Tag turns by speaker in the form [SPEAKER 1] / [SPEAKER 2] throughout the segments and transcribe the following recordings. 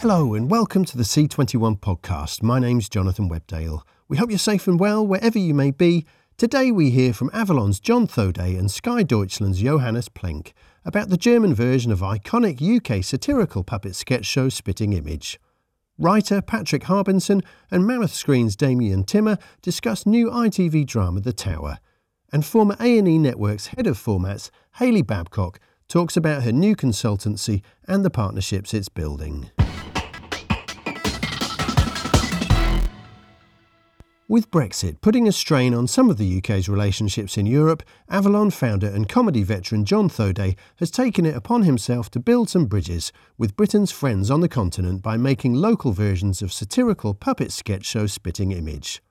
[SPEAKER 1] Hello and welcome to the C21 podcast. My name's Jonathan Webdale. We hope you're safe and well wherever you may be. Today we hear from Avalon's John Thoday and Sky Deutschland's Johannes Plenk about the German version of iconic UK satirical puppet sketch show Spitting Image. Writer Patrick Harbinson and Mammoth Screen's Damien Timmer discuss new ITV drama The Tower. And former A&E Network's head of formats, Hayley Babcock, talks about her new consultancy and the partnerships it's building. With Brexit putting a strain on some of the UK's relationships in Europe, Avalon founder and comedy veteran John Thoday has taken it upon himself to build some bridges with Britain's friends on the continent by making local versions of satirical puppet sketch show Spitting Image.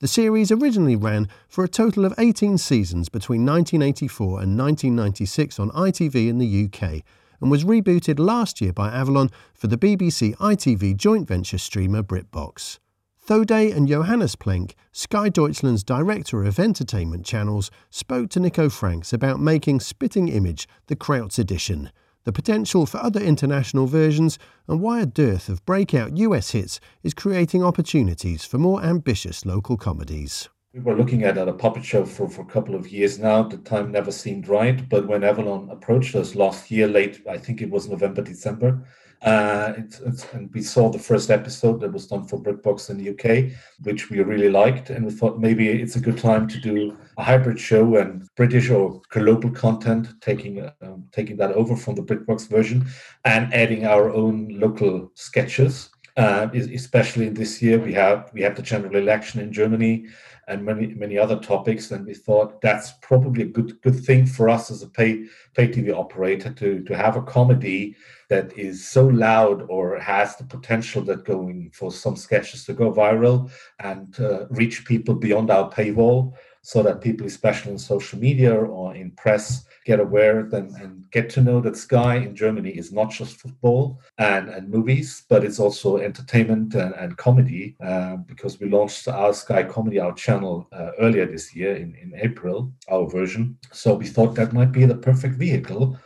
[SPEAKER 1] The series originally ran for a total of 18 seasons between 1984 and 1996 on ITV in the UK and was rebooted last year by Avalon for the BBC ITV joint venture streamer BritBox. Thoday and Johannes Plenk, Sky Deutschland's director of entertainment channels, spoke to Nico Franks about making Spitting Image the Krauts edition, the potential for other international versions, and why a dearth of breakout US hits is creating opportunities for more ambitious local comedies.
[SPEAKER 2] We were looking at, at a puppet show for, for a couple of years now. The time never seemed right, but when Avalon approached us last year, late, I think it was November, December, uh, it's, it's, and we saw the first episode that was done for BritBox in the UK, which we really liked. And we thought maybe it's a good time to do a hybrid show and British or global content, taking um, taking that over from the BritBox version and adding our own local sketches. Uh, especially this year, we have we have the general election in Germany and many many other topics. And we thought that's probably a good good thing for us as a pay pay TV operator to to have a comedy that is so loud or has the potential that going for some sketches to go viral and uh, reach people beyond our paywall so that people, especially in social media or in press, get aware then and get to know that Sky in Germany is not just football and, and movies, but it's also entertainment and, and comedy uh, because we launched our Sky Comedy, our channel, uh, earlier this year in, in April, our version. So we thought that might be the perfect vehicle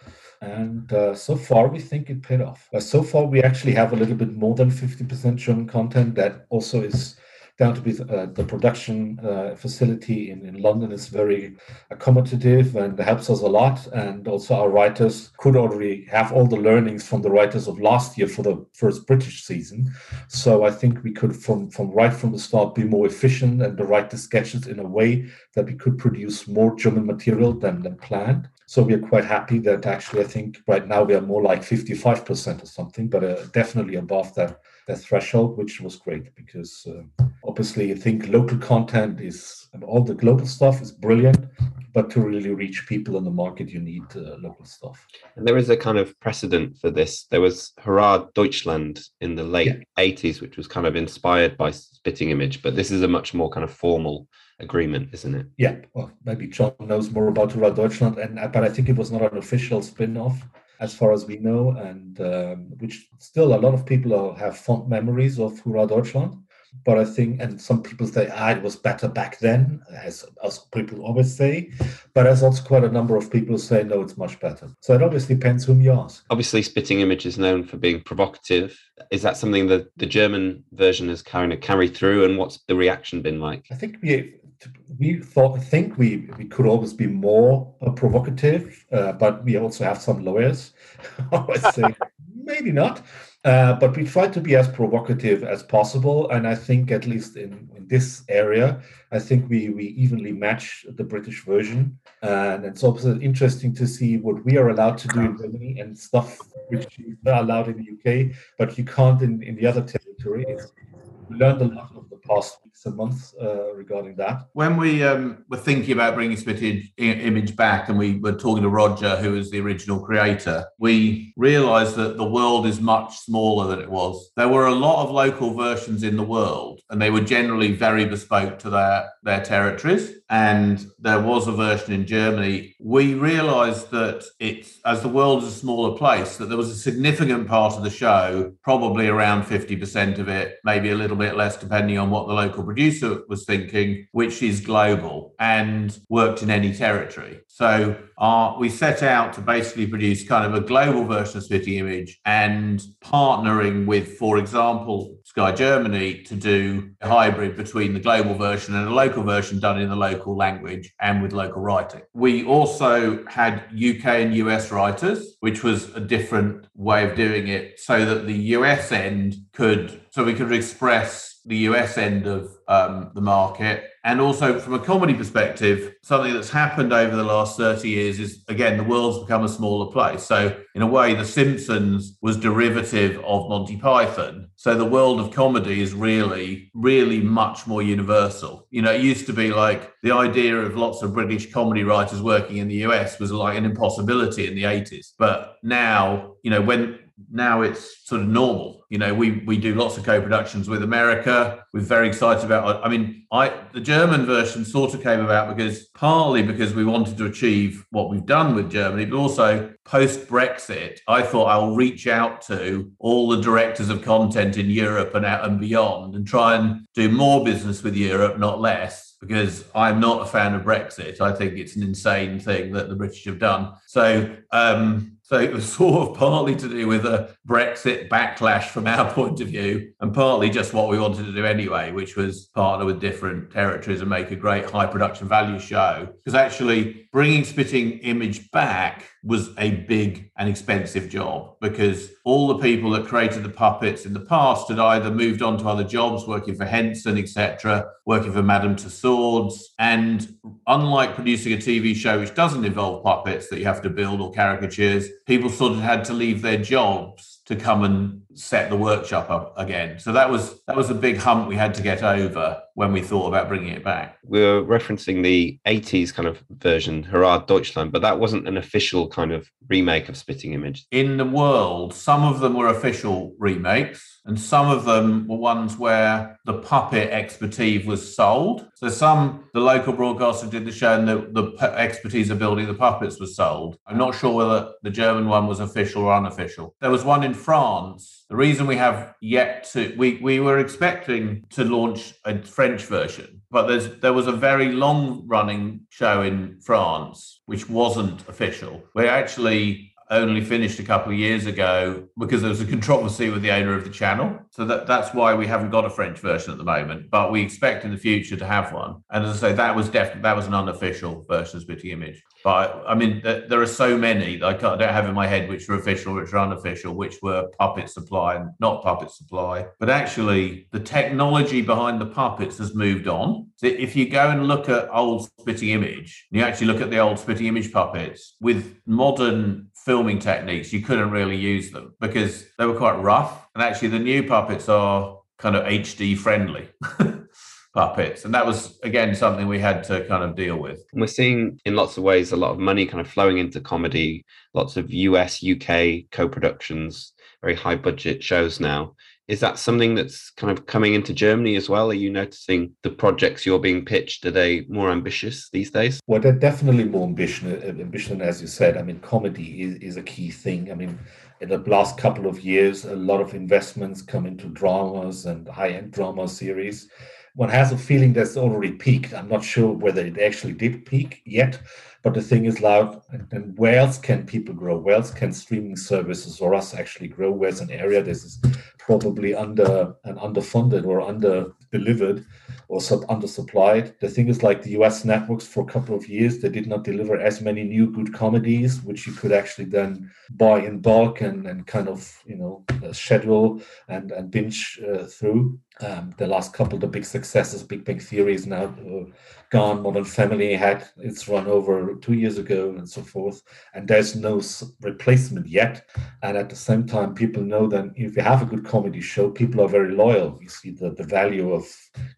[SPEAKER 2] and uh, so far we think it paid off. Uh, so far we actually have a little bit more than 50% German content that also is down to be uh, the production uh, facility in, in London is very accommodative and helps us a lot. And also our writers could already have all the learnings from the writers of last year for the first British season. So I think we could from, from right from the start be more efficient and write the sketches in a way that we could produce more German material than, than planned. So we are quite happy that actually I think right now we are more like 55% or something, but uh, definitely above that that threshold, which was great because uh, obviously I think local content is and all the global stuff is brilliant, but to really reach people in the market, you need uh, local stuff.
[SPEAKER 3] And there is a kind of precedent for this. There was Hurrah Deutschland in the late yeah. 80s, which was kind of inspired by Spitting Image, but this is a much more kind of formal agreement, isn't it?
[SPEAKER 2] Yeah. Well, maybe John knows more about Hurrah Deutschland, and but I think it was not an official spin-off as far as we know, and um, which still a lot of people have fond memories of Hurrah Deutschland. But I think, and some people say, ah, it was better back then, as, as people always say. But there's also quite a number of people who say, no, it's much better. So it obviously depends whom you ask.
[SPEAKER 3] Obviously, Spitting Image is known for being provocative. Is that something that the German version has kind of carried through? And what's the reaction been like?
[SPEAKER 2] I think we we thought think we we could always be more uh, provocative, uh, but we also have some lawyers. I say maybe not, uh, but we try to be as provocative as possible. And I think at least in, in this area, I think we we evenly match the British version. And it's also interesting to see what we are allowed to do in Germany and stuff which is allowed in the UK, but you can't in, in the other territories. We learned a lot of the past months uh, regarding that.
[SPEAKER 4] When we um, were thinking about bringing Spitting Image back and we were talking to Roger, who was the original creator, we realized that the world is much smaller than it was. There were a lot of local versions in the world, and they were generally very bespoke to their, their territories. And there was a version in Germany. We realized that it's, as the world is a smaller place, that there was a significant part of the show, probably around 50% of it, maybe a little bit less, depending on what the local producer was thinking, which is global and worked in any territory. So uh, we set out to basically produce kind of a global version of Spitting Image and partnering with, for example, Sky Germany to do a hybrid between the global version and a local version done in the local language and with local writing. We also had UK and US writers, which was a different way of doing it so that the US end could, so we could express the US end of um, the market. And also, from a comedy perspective, something that's happened over the last 30 years is again, the world's become a smaller place. So, in a way, The Simpsons was derivative of Monty Python. So, the world of comedy is really, really much more universal. You know, it used to be like the idea of lots of British comedy writers working in the US was like an impossibility in the 80s. But now, you know, when now it's sort of normal. You know, we we do lots of co-productions with America. We're very excited about. I mean, I the German version sort of came about because partly because we wanted to achieve what we've done with Germany, but also post Brexit, I thought I'll reach out to all the directors of content in Europe and out and beyond, and try and do more business with Europe, not less because I'm not a fan of Brexit. I think it's an insane thing that the British have done. So um, so it was sort of partly to do with a Brexit backlash from our point of view, and partly just what we wanted to do anyway, which was partner with different territories and make a great high production value show. Because actually, bringing Spitting Image back was a big and expensive job because all the people that created the puppets in the past had either moved on to other jobs, working for Henson, etc., working for Madame Tussauds. And unlike producing a TV show which doesn't involve puppets that you have to build or caricatures, people sort of had to leave their jobs to come and set the workshop up again. So that was that was a big hump we had to get over when we thought about bringing it back.
[SPEAKER 3] We were referencing the 80s kind of version, Hurrah Deutschland, but that wasn't an official kind of remake of Spitting Image.
[SPEAKER 4] In the world, some of them were official remakes, and some of them were ones where the puppet expertise was sold. So some, the local broadcaster did the show, and the, the expertise of building the puppets was sold. I'm not sure whether the German one was official or unofficial. There was one in France the reason we have yet to we we were expecting to launch a French version, but there's there was a very long running show in France which wasn't official. We actually only finished a couple of years ago because there was a controversy with the owner of the channel. So that, that's why we haven't got a French version at the moment, but we expect in the future to have one. And as I say, that was definitely that was an unofficial version of Spitting Image. But I mean, there are so many that I, I don't have in my head which are official, which are unofficial, which were puppet supply and not puppet supply. But actually, the technology behind the puppets has moved on. So if you go and look at old Spitting Image, you actually look at the old Spitting Image puppets with modern filming techniques, you couldn't really use them because they were quite rough. And actually, the new puppets are kind of HD friendly. puppets. And that was, again, something we had to kind of deal with.
[SPEAKER 3] We're seeing in lots of ways a lot of money kind of flowing into comedy, lots of US, UK co productions, very high budget shows now. Is that something that's kind of coming into Germany as well? Are you noticing the projects you're being pitched? Are they more ambitious these days?
[SPEAKER 2] Well, they're definitely more ambition, ambition as you said. I mean, comedy is, is a key thing. I mean, in the last couple of years, a lot of investments come into dramas and high-end drama series. One has a feeling that's already peaked. I'm not sure whether it actually did peak yet, but the thing is loud. And, where else can people grow? Where else can streaming services or us actually grow? Where's an area that is probably under and underfunded or under delivered or sub undersupplied. The thing is, like the US networks for a couple of years, they did not deliver as many new good comedies, which you could actually then buy in bulk and, and kind of you know schedule and and binge uh, through. Um, the last couple, of the big successes, Big Bang Theory is now uh, gone. Modern Family had its run over two years ago, and so forth. And there's no replacement yet. And at the same time, people know that if you have a good comedy show, people are very loyal. You see the, the value of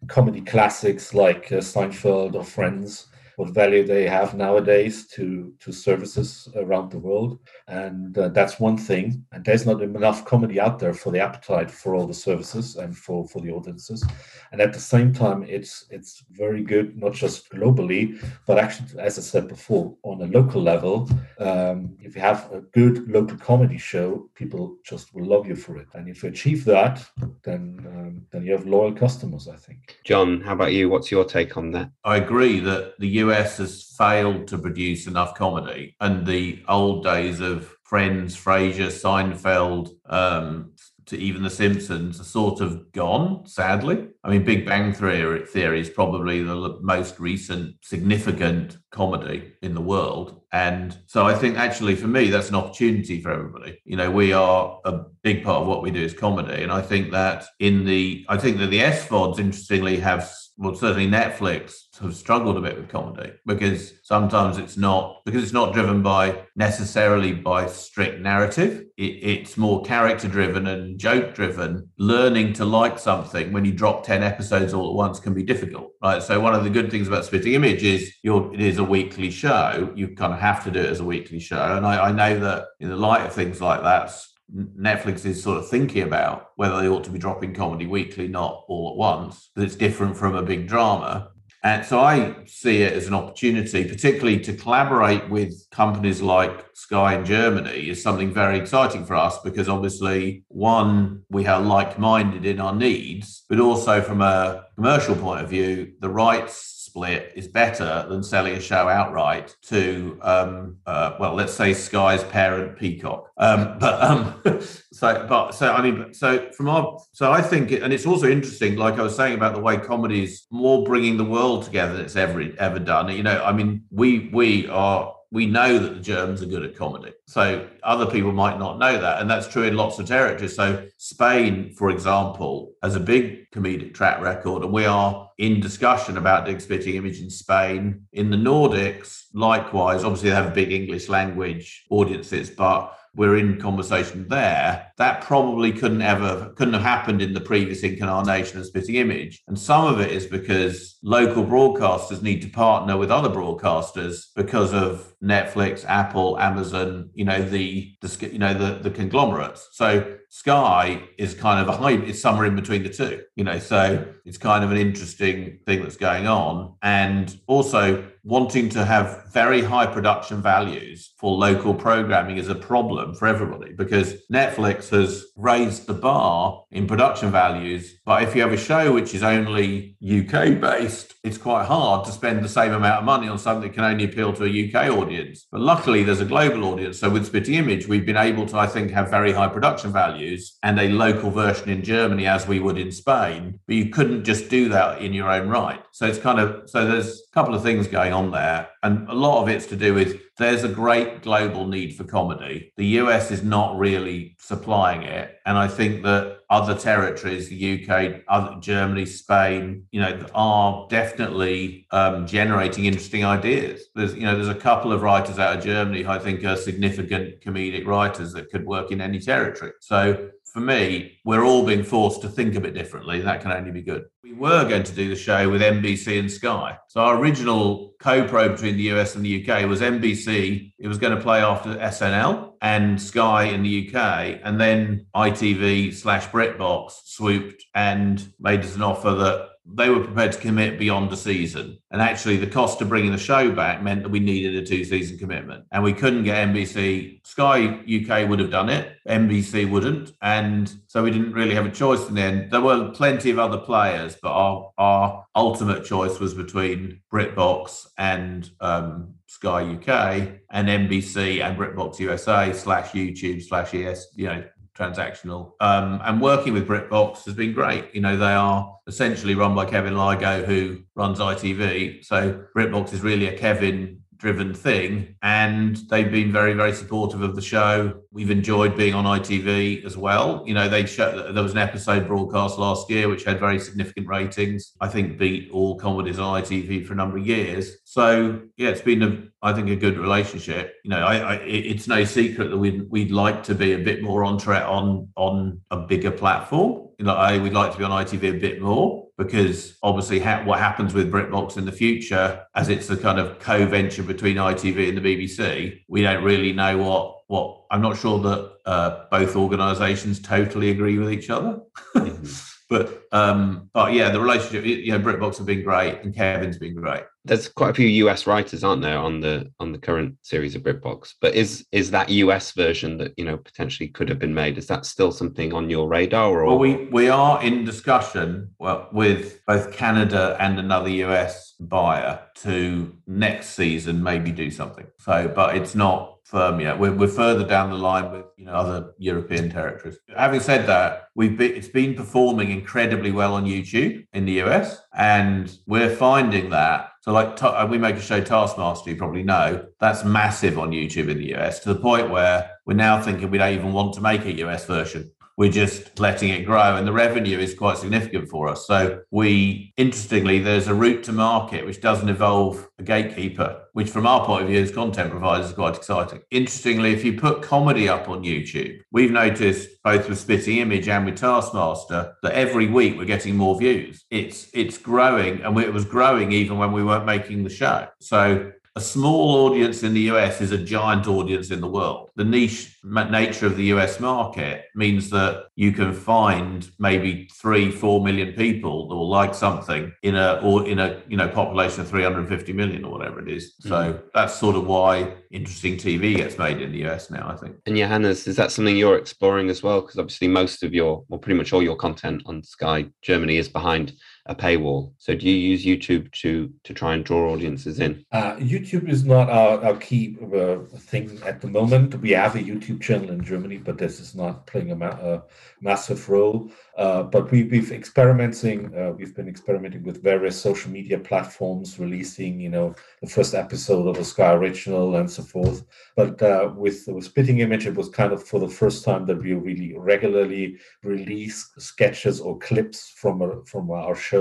[SPEAKER 2] comedy classics like uh, Seinfeld or Friends what value they have nowadays to to services around the world, and uh, that's one thing. And there's not enough comedy out there for the appetite for all the services and for for the audiences. And at the same time, it's it's very good not just globally, but actually, as I said before, on a local level. Um, if you have a good local comedy show, people just will love you for it. And if you achieve that, then um, then you have loyal customers. I think.
[SPEAKER 3] John, how about you? What's your take on that?
[SPEAKER 4] I agree that the US has failed to produce enough comedy, and the old days of Friends, Frasier, Seinfeld, um, to even The Simpsons are sort of gone, sadly. I mean, Big Bang Theory, is probably the most recent significant comedy in the world. And so I think actually for me, that's an opportunity for everybody. You know, we are a big part of what we do is comedy. And I think that in the, I think that the SVODs, interestingly, have well, certainly Netflix have struggled a bit with comedy because sometimes it's not because it's not driven by necessarily by strict narrative. It, it's more character driven and joke driven. Learning to like something when you drop ten episodes all at once can be difficult, right? So one of the good things about Spitting Image is it is a weekly show. You kind of have to do it as a weekly show, and I, I know that in the light of things like that, Netflix is sort of thinking about whether they ought to be dropping comedy weekly, not all at once, but it's different from a big drama. And so I see it as an opportunity, particularly to collaborate with companies like Sky in Germany, is something very exciting for us because obviously, one, we are like minded in our needs, but also from a commercial point of view, the rights split is better than selling a show outright to, um, uh, well, let's say Sky's parent Peacock. Um, but um, so, but so I mean, so from our, so I think, it, and it's also interesting, like I was saying about the way comedy is more bringing the world together than it's ever ever done. You know, I mean, we we are we know that the Germans are good at comedy. So other people might not know that. And that's true in lots of territories. So Spain, for example, has a big comedic track record. And we are in discussion about doing spitting image in Spain. In the Nordics, likewise, obviously they have big English language audiences, but we're in conversation there, that probably couldn't ever couldn't have happened in the previous incarnation of Spitting Image. And some of it is because local broadcasters need to partner with other broadcasters because of Netflix, Apple, Amazon, you know, the, the you know the the conglomerates. So Sky is kind of a high, it's somewhere in between the two, you know, so it's kind of an interesting thing that's going on. And also wanting to have very high production values for local programming is a problem for everybody because Netflix has raised the bar in production values. But if you have a show which is only UK based, it's quite hard to spend the same amount of money on something that can only appeal to a UK audience. But luckily, there's a global audience. So with Spitting Image, we've been able to, I think, have very high production values and a local version in Germany as we would in Spain. But you couldn't just do that in your own right. So it's kind of, so there's a couple of things going on there. And a lot of it's to do with there's a great global need for comedy. The US is not really supplying it. And I think that other territories, the UK, other, Germany, Spain, you know, are definitely um, generating interesting ideas. There's, you know, there's a couple of writers out of Germany I think are significant comedic writers that could work in any territory. So for me, we're all being forced to think a bit differently. That can only be good. We were going to do the show with NBC and Sky. So our original co-pro between the US and the UK was NBC. It was going to play after SNL and Sky in the UK, and then ITV slash BritBox swooped and made us an offer that they were prepared to commit beyond a season. And actually, the cost of bringing the show back meant that we needed a two season commitment. And we couldn't get NBC. Sky UK would have done it, NBC wouldn't. And so we didn't really have a choice in the end. There were plenty of other players, but our, our ultimate choice was between BritBox and um, Sky UK and NBC and BritBox USA slash YouTube slash ES, you know, transactional. Um, and working with BritBox has been great. You know, they are essentially run by Kevin Lygo, who runs ITV. So BritBox is really a Kevin driven thing and they've been very very supportive of the show. We've enjoyed being on itv as well. You know they showed there was an episode broadcast last year which had very significant ratings. I think beat all comedies on itv for a number of years. So yeah it's been a i think a good relationship. You know I, I it's no secret that we'd, we'd like to be a bit more on track on on a bigger platform. You know I, we'd like to be on itv a bit more because obviously ha- what happens with BritBox in the future, as it's a kind of co-venture between ITV and the BBC, we don't really know what what. I'm not sure that uh, both organisations totally agree with each other. Mm-hmm. But um, but yeah, the relationship, you know, BritBox have been great, and Kevin's been great.
[SPEAKER 3] There's quite a few US writers, aren't there, on the on the current series of BritBox? But is is that US version that you know potentially could have been made? Is that still something on your radar? Or
[SPEAKER 4] well, we we are in discussion well, with both Canada and another US buyer to next season maybe do something. So, but it's not firm yet. We're, we're further down the line with you know other European territories. Having said that, we've been, it's been performing incredibly well on YouTube in the US, and we're finding that. So, like uh, we make a show Taskmaster, you probably know that's massive on YouTube in the US to the point where we're now thinking we don't even want to make a US version we're just letting it grow and the revenue is quite significant for us. So we interestingly there's a route to market which doesn't involve a gatekeeper which from our point of view as content providers is quite exciting. Interestingly if you put comedy up on youtube we've noticed both with spitting image and with taskmaster that every week we're getting more views. It's it's growing and it was growing even when we weren't making the show. So a small audience in the US is a giant audience in the world. The niche nature of the US market means that you can find maybe three, four million people that will like something in a or in a you know population of 350 million or whatever it is. Mm-hmm. So that's sort of why interesting TV gets made in the US now, I think.
[SPEAKER 3] And Johannes, is that something you're exploring as well? Because obviously most of your, or pretty much all your content on Sky Germany is behind a paywall. So do you use YouTube to to try and draw audiences in?
[SPEAKER 2] Uh, YouTube is not our, our key uh, thing at the moment. We have a YouTube channel in Germany, but this is not playing a, ma- a massive role. Uh, but we, we've experimenting. Uh, we've been experimenting with various social media platforms, releasing you know the first episode of a Sky original and so forth. But uh, with with Spitting Image, it was kind of for the first time that we really regularly release sketches or clips from a, from our show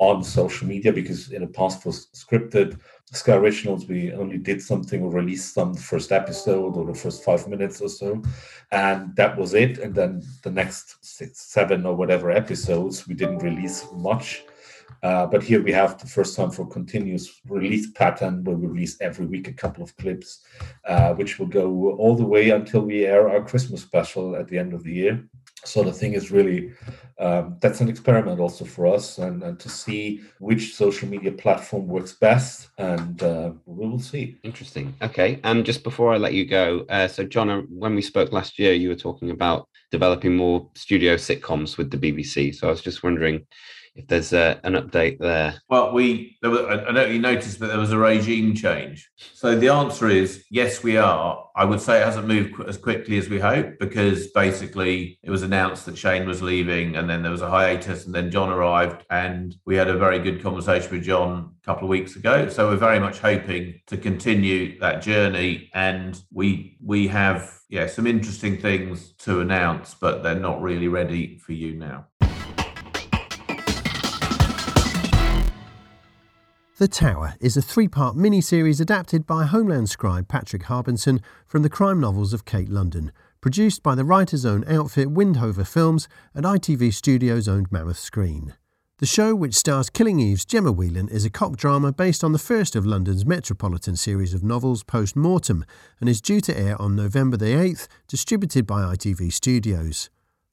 [SPEAKER 2] on social media because in the past was scripted Sky Originals, we only did something or released some first episode or the first five minutes or so, and that was it. And then the next six, seven or whatever episodes, we didn't release much. Uh, but here we have the first time for continuous release pattern where we release every week a couple of clips, uh, which will go all the way until we air our Christmas special at the end of the year. So the thing is really um, that's an experiment also for us and, and, to see which social media platform works best and uh, we will see.
[SPEAKER 3] Interesting. Okay and just before i let you go uh, so john when we spoke last year you were talking about developing more studio sitcoms with the bbc so i was just wondering if there's a, an update there.
[SPEAKER 4] Well, we there was, I know you noticed, but there was a regime change. So the answer is yes, we are. I would say it hasn't moved as quickly as we hoped because basically it was announced that Shane was leaving, and then there was a hiatus, and then John arrived, and we had a very good conversation with John a couple of weeks ago. So we're very much hoping to continue that journey, and we we have yeah some interesting things to announce, but they're not really ready for you now.
[SPEAKER 1] The Tower is a three part mini-series adapted by Homeland scribe Patrick Harbinson from the crime novels of Kate London, produced by the writer's own outfit Windhover Films and ITV Studios owned Mammoth Screen. The show, which stars Killing Eve's Gemma Whelan, is a cop drama based on the first of London's Metropolitan series of novels Post Mortem and is due to air on November the 8th, distributed by ITV Studios.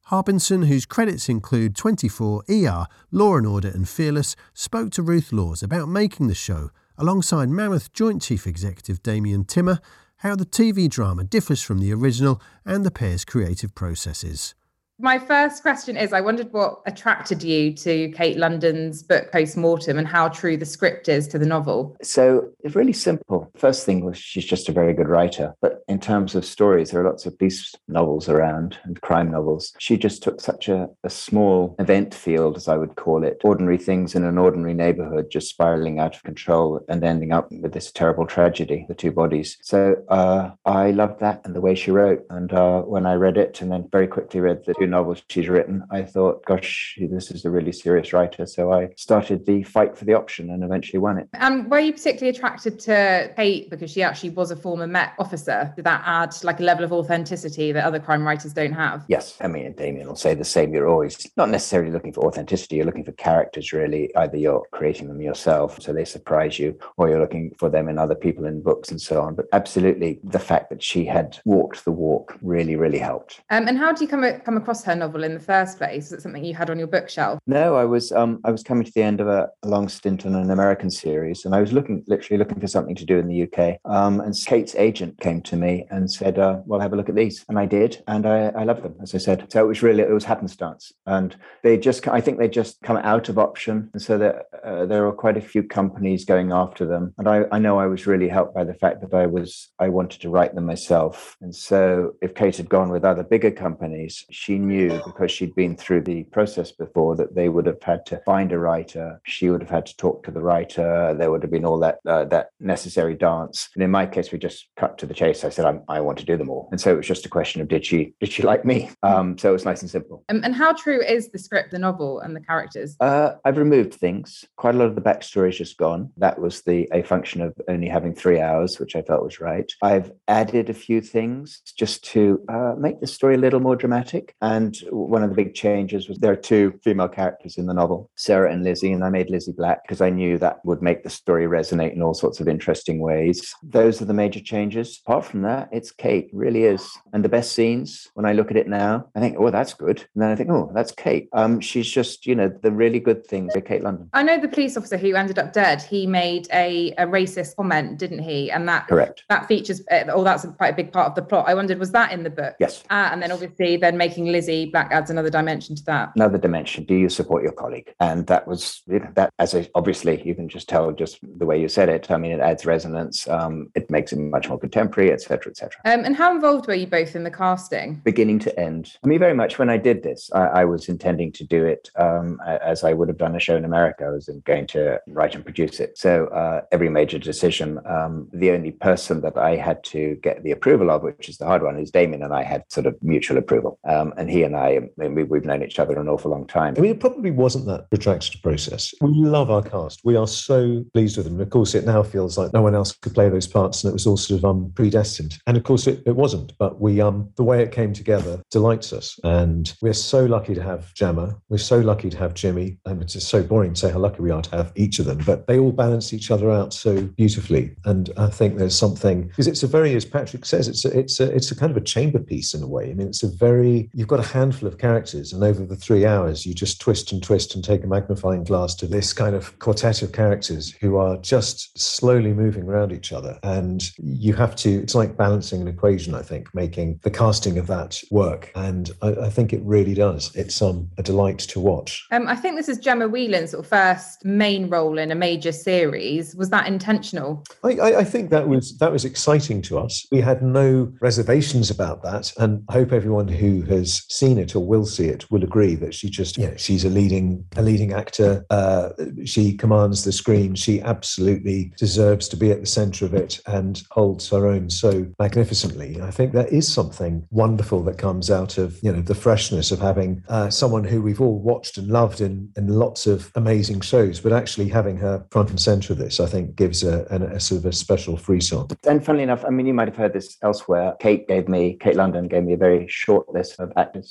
[SPEAKER 1] Harbinson, whose credits include 24, ER, Law and Order, and Fearless, spoke to Ruth Lawes about making the show, alongside Mammoth Joint Chief Executive Damien Timmer, how the TV drama differs from the original, and the pair's creative processes
[SPEAKER 5] my first question is I wondered what attracted you to Kate London's book Post Mortem and how true the script is to the novel.
[SPEAKER 6] So it's really simple. First thing was she's just a very good writer. But in terms of stories, there are lots of police novels around and crime novels. She just took such a, a small event field, as I would call it, ordinary things in an ordinary neighborhood just spiraling out of control and ending up with this terrible tragedy, the two bodies. So uh, I loved that and the way she wrote. And uh, when I read it and then very quickly read the novels she's written, I thought, gosh, this is a really serious writer. So I started the fight for the option and eventually won it.
[SPEAKER 5] And were you particularly attracted to Kate because she actually was a former Met officer? Did that add like a level of authenticity that other crime writers don't have?
[SPEAKER 6] Yes. I mean, Damien will say the same. You're always not necessarily looking for authenticity, you're looking for characters, really. Either you're creating them yourself, so they surprise you, or you're looking for them in other people in books and so on. But absolutely, the fact that she had walked the walk really, really helped.
[SPEAKER 5] Um, and how did you come come across her novel in the first place? Was it something you had on your bookshelf?
[SPEAKER 6] No, I was um, I was coming to the end of a, a, long stint on an American series, and I was looking literally looking for something to do in the UK. Um, and Kate's agent came to me and said, uh, "Well, have a look at these," and I did, and I, I loved them, as I said. So it was really it was happenstance, and they just I think they just come out of option, and so that uh, there are quite a few companies going after them, and I, I know I was really helped by the fact that I was I wanted to write them myself, and so if Kate had gone with other bigger companies, she knew because she'd been through the process before that they would have had to find a writer. She would have had to talk to the writer. There would have been all that uh, that necessary dance. And in my case, we just cut to the chase. I said, i i want to do them all, and so it was just a question of did she did she like me? Um, so it was nice and simple.
[SPEAKER 5] Um, and how true is the script, the novel, and the characters?
[SPEAKER 6] Uh, I've removed things. Quite a lot of the backstory is just gone. That was the a function of only having three hours, which I felt was right. I've added a few things just to uh, make the story a little more dramatic. And one of the big changes was there are two female characters in the novel, Sarah and Lizzie, and I made Lizzie black because I knew that would make the story resonate in all sorts of interesting ways. Those are the major changes. Apart from that, it's Kate, really is. And the best scenes, when I look at it now, I think, oh, that's good. And then I think, oh, that's Kate. Um, she's just, you know, the really good things with Kate London.
[SPEAKER 5] I know the police officer who ended up dead, he made a, a racist comment, didn't he? And that
[SPEAKER 6] correct.
[SPEAKER 5] That features, uh, oh, that's quite a big part of the plot. I wondered, was that in the book?
[SPEAKER 6] Yes.
[SPEAKER 5] Uh, and then obviously, then making Lizzie black adds another dimension to that.
[SPEAKER 6] Another dimension. Do you support your colleague? And that was you know, that. As a, obviously, you can just tell just the way you said it. I mean, it adds resonance. Um, it makes it much more contemporary, etc., etc.
[SPEAKER 5] Um, and how involved were you both in the casting,
[SPEAKER 6] beginning to end? I mean, very much. When I did this, I, I was intending to do it um, as I would have done a show in America. I was going to write and produce it. So uh, every major decision, um, the only person that I had to get the approval of, which is the hard one, is Damien, and I had sort of mutual approval. Um, and he and I, I mean, we, have known each other an awful long time.
[SPEAKER 7] I mean, it probably wasn't that protracted process. We love our cast. We are so pleased with them. And of course, it now feels like no one else could play those parts, and it was all sort of um, predestined. And of course, it, it wasn't. But we, um, the way it came together delights us, and we're so lucky to have Gemma. We're so lucky to have Jimmy. And it's just so boring to say how lucky we are to have each of them. But they all balance each other out so beautifully, and I think there's something because it's a very, as Patrick says, it's a, it's a, it's a kind of a chamber piece in a way. I mean, it's a very you've got a handful of characters, and over the three hours, you just twist and twist and take a magnifying glass to this kind of quartet of characters who are just slowly moving around each other, and you have to. It's like balancing an equation. I think making the casting of that work, and I, I think it really does. It's um, a delight to watch.
[SPEAKER 5] Um, I think this is Gemma Whelan's sort of first main role in a major series. Was that intentional?
[SPEAKER 7] I, I, I think that was that was exciting to us. We had no reservations about that, and I hope everyone who has seen it or will see it will agree that she just, you know, she's a leading a leading actor. Uh, she commands the screen. She absolutely deserves to be at the centre of it and holds her own so magnificently. I think there is something wonderful that comes out of you know the freshness of having uh, someone who we've all watched and loved in in lots of amazing shows, but actually having her front and centre of this, I think, gives a, a, a sort of a special frisson.
[SPEAKER 6] And funnily enough, I mean, you might have heard this elsewhere. Kate gave me Kate London gave me a very short list of actors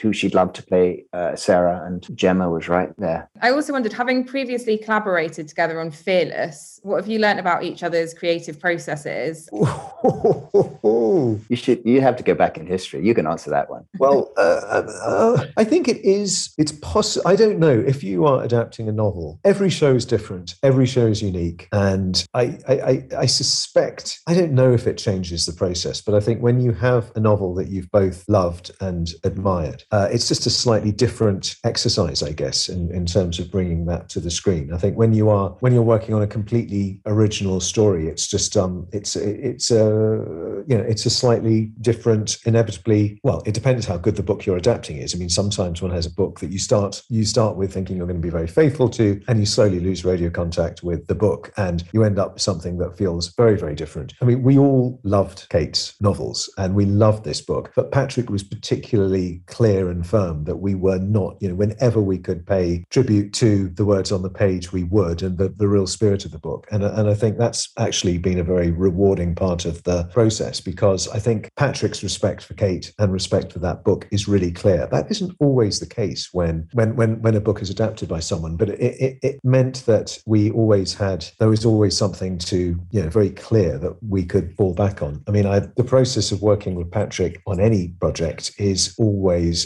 [SPEAKER 6] who she'd love to play uh, Sarah, and Gemma was right there.
[SPEAKER 5] I also wondered, having previously collaborated together on Fearless, what have you learned about each other's creative processes?
[SPEAKER 6] you should. You have to go back in history. You can answer that one.
[SPEAKER 7] Well, uh, uh, I think it is. It's possible. I don't know if you are adapting a novel. Every show is different. Every show is unique, and I, I, I suspect. I don't know if it changes the process, but I think when you have a novel that you've both loved and admired, uh, it's just a slightly different exercise, I guess, in, in terms of bringing that to the screen. I think when you are when you're working on a completely original story, it's just um, it's it's a uh, you know, it's a slightly different, inevitably. Well, it depends how good the book you're adapting is. I mean, sometimes one has a book that you start you start with thinking you're going to be very faithful to, and you slowly lose radio contact with the book, and you end up with something that feels very, very different. I mean, we all loved Kate's novels, and we loved this book, but Patrick was particularly clear and firm that we were not, you know, whenever we could pay tribute to the words on the page, we would, and the, the real spirit of the book. And, and I think that's actually been a very rewarding part of the process because I think Patrick's respect for Kate and respect for that book is really clear. That isn't always the case when when when when a book is adapted by someone, but it, it, it meant that we always had there was always something to you know very clear that we could fall back on. I mean, I, the process of working with Patrick on any project is always,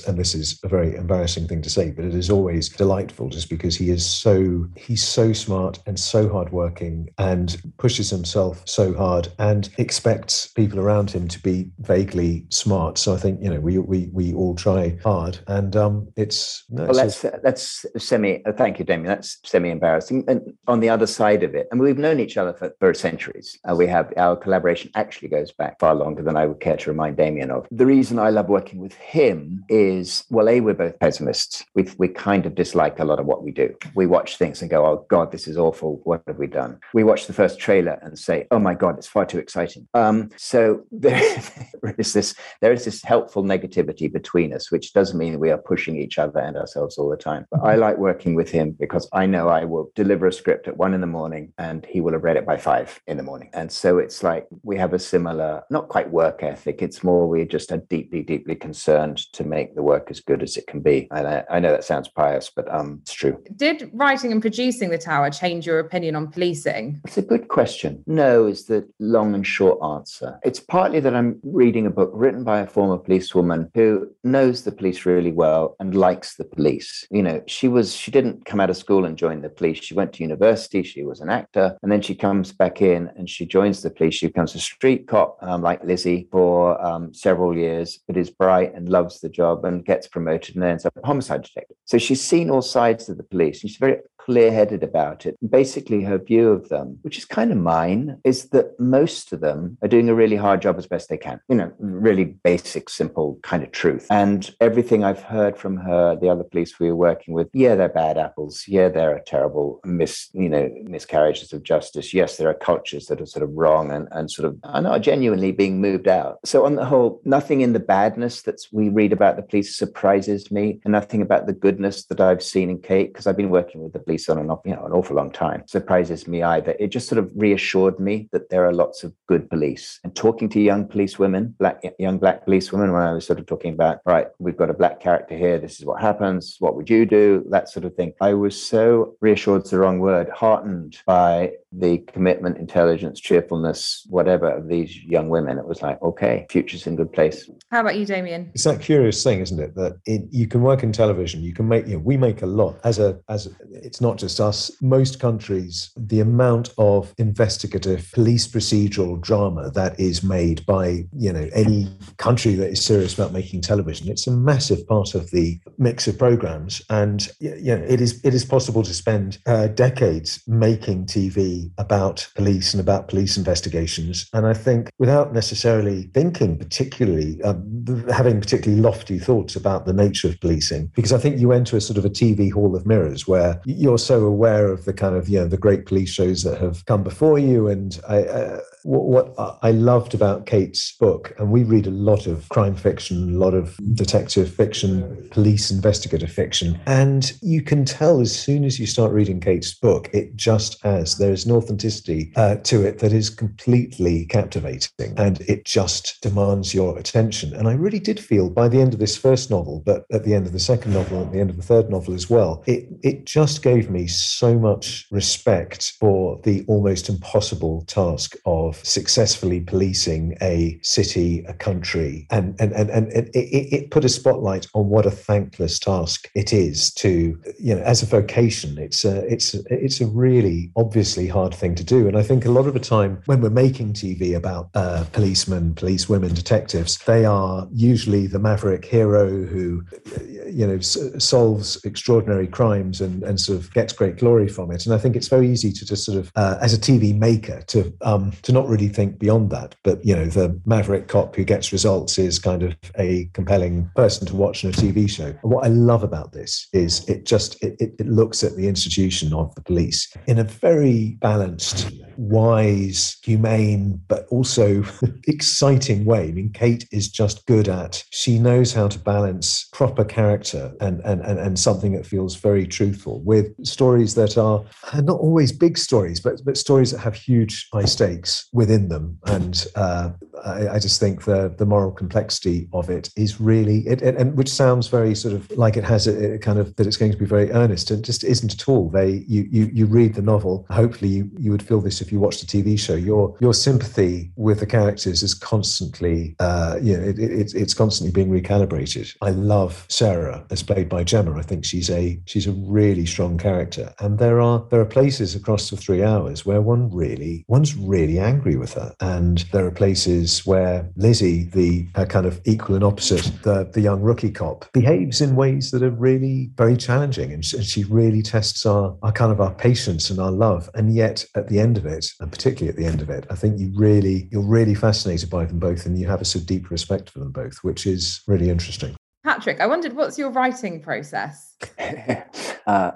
[SPEAKER 7] and this is a very embarrassing thing to say, but it is always delightful just because he is so he's so smart and so hardworking and pushes himself so hard and expects people around him to be vaguely smart. So I think you know we we we all try hard, and um, it's
[SPEAKER 6] no, well. That's that's semi. Uh, thank you, Damien. That's semi embarrassing. And on the other side of it, and we've known each other for, for centuries. Uh, we have our collaboration actually goes back far longer than I would care to remind Damien of. The reason I love working with him is well, a we're both pessimists. We we kind of dislike a lot of what we do. We watch things and go, oh God, this is awful. What have we done? We watch the first trailer and say, oh my God, it's far too exciting. Um, so there is this there is this helpful negativity between us, which doesn't mean we are pushing each other and ourselves all the time. But I like working with him because I know I will deliver a script at one in the morning and he will have read it by five in the morning. And so it's like we have a similar, not quite work ethic. It's more we just are deeply, deeply concerned to make the work as good as it can be. And I, I know that sounds pious, but um, it's true.
[SPEAKER 5] Did writing and producing The Tower change your opinion on policing?
[SPEAKER 6] It's a good question. No, is the long and short answer. It's partly that I'm reading a book written by a former policewoman who knows the police really well and likes the police. You know, she was she didn't come out of school and join the police. She went to university. She was an actor, and then she comes back in and she joins the police. She becomes a street cop, um, like Lizzie, for um, several years, but is bright and loves the job and gets promoted and ends up homicide detective. So she's seen all sides of the police. She's very clear headed about it. Basically, her view of them, which is kind of mine, is that most of them are doing a really hard job as best they can. You know, really basic, simple kind of truth. And everything I've heard from her, the other police we were working with, yeah, they're bad apples. Yeah, there are terrible mis, you know, miscarriages of justice. Yes, there are cultures that are sort of wrong and, and sort of are not genuinely being moved out. So on the whole, nothing in the badness that we read about the police surprises me, and nothing about the goodness that I've seen in Kate, because I've been working with the police police on an, you know, an awful long time surprises me either. It just sort of reassured me that there are lots of good police. And talking to young police women, black young black police women, when I was sort of talking about, right, we've got a black character here. This is what happens. What would you do? That sort of thing. I was so reassured. the wrong word. Heartened by the commitment, intelligence, cheerfulness, whatever of these young women. It was like, okay, future's in good place.
[SPEAKER 5] How about you, Damien?
[SPEAKER 7] It's that curious thing, isn't it? That it, you can work in television, you can make, you know, we make a lot as a, as a, it's not just us. Most countries, the amount of investigative police procedural drama that is made by, you know, any country that is serious about making television, it's a massive part of the mix of programs. And, you know, it is, it is possible to spend uh, decades making TV about police and about police investigations. And I think without necessarily thinking particularly, um, having particularly lofty thoughts about the nature of policing, because I think you enter a sort of a TV hall of mirrors where you're so aware of the kind of, you know, the great police shows that have come before you. And I, uh, what, what I loved about Kate's book, and we read a lot of crime fiction, a lot of detective fiction, police investigative fiction, and you can tell as soon as you start reading Kate's book, it just has, there's no authenticity uh, to it that is completely captivating and it just demands your attention. And I really did feel by the end of this first novel, but at the end of the second novel, at the end of the third novel as well, it, it just gave me so much respect for the almost impossible task of successfully policing a city, a country. And, and, and, and it, it put a spotlight on what a thankless task it is to, you know, as a vocation, it's a, it's, a, it's a really obviously hard hard thing to do. And I think a lot of the time when we're making TV about uh, policemen, police women, detectives, they are usually the maverick hero who, you know s- solves extraordinary crimes and and sort of gets great glory from it. And I think it's very easy to just sort of uh, as a TV maker to um, to not really think beyond that. But you know, the maverick cop who gets results is kind of a compelling person to watch in a TV show. And what I love about this is it just it, it looks at the institution of the police in a very balanced wise, humane, but also exciting way. I mean, Kate is just good at, she knows how to balance proper character and, and, and, and something that feels very truthful with stories that are not always big stories, but, but stories that have huge high stakes within them. And uh, I, I, just think the, the moral complexity of it is really, it, it, and which sounds very sort of like it has a, a, kind of, that it's going to be very earnest and just isn't at all. They, you, you, you read the novel, hopefully you, you would feel this if you watch the TV show, your your sympathy with the characters is constantly, uh, you know, it, it, it's constantly being recalibrated. I love Sarah as played by Gemma. I think she's a she's a really strong character, and there are there are places across the three hours where one really one's really angry with her, and there are places where Lizzie, the uh, kind of equal and opposite, the the young rookie cop, behaves in ways that are really very challenging, and she, and she really tests our our kind of our patience and our love, and yet at the end of it, and particularly at the end of it, I think you really you're really fascinated by them both, and you have a sort of deep respect for them both, which is really interesting.
[SPEAKER 5] Patrick, I wondered what's your writing process?
[SPEAKER 6] uh,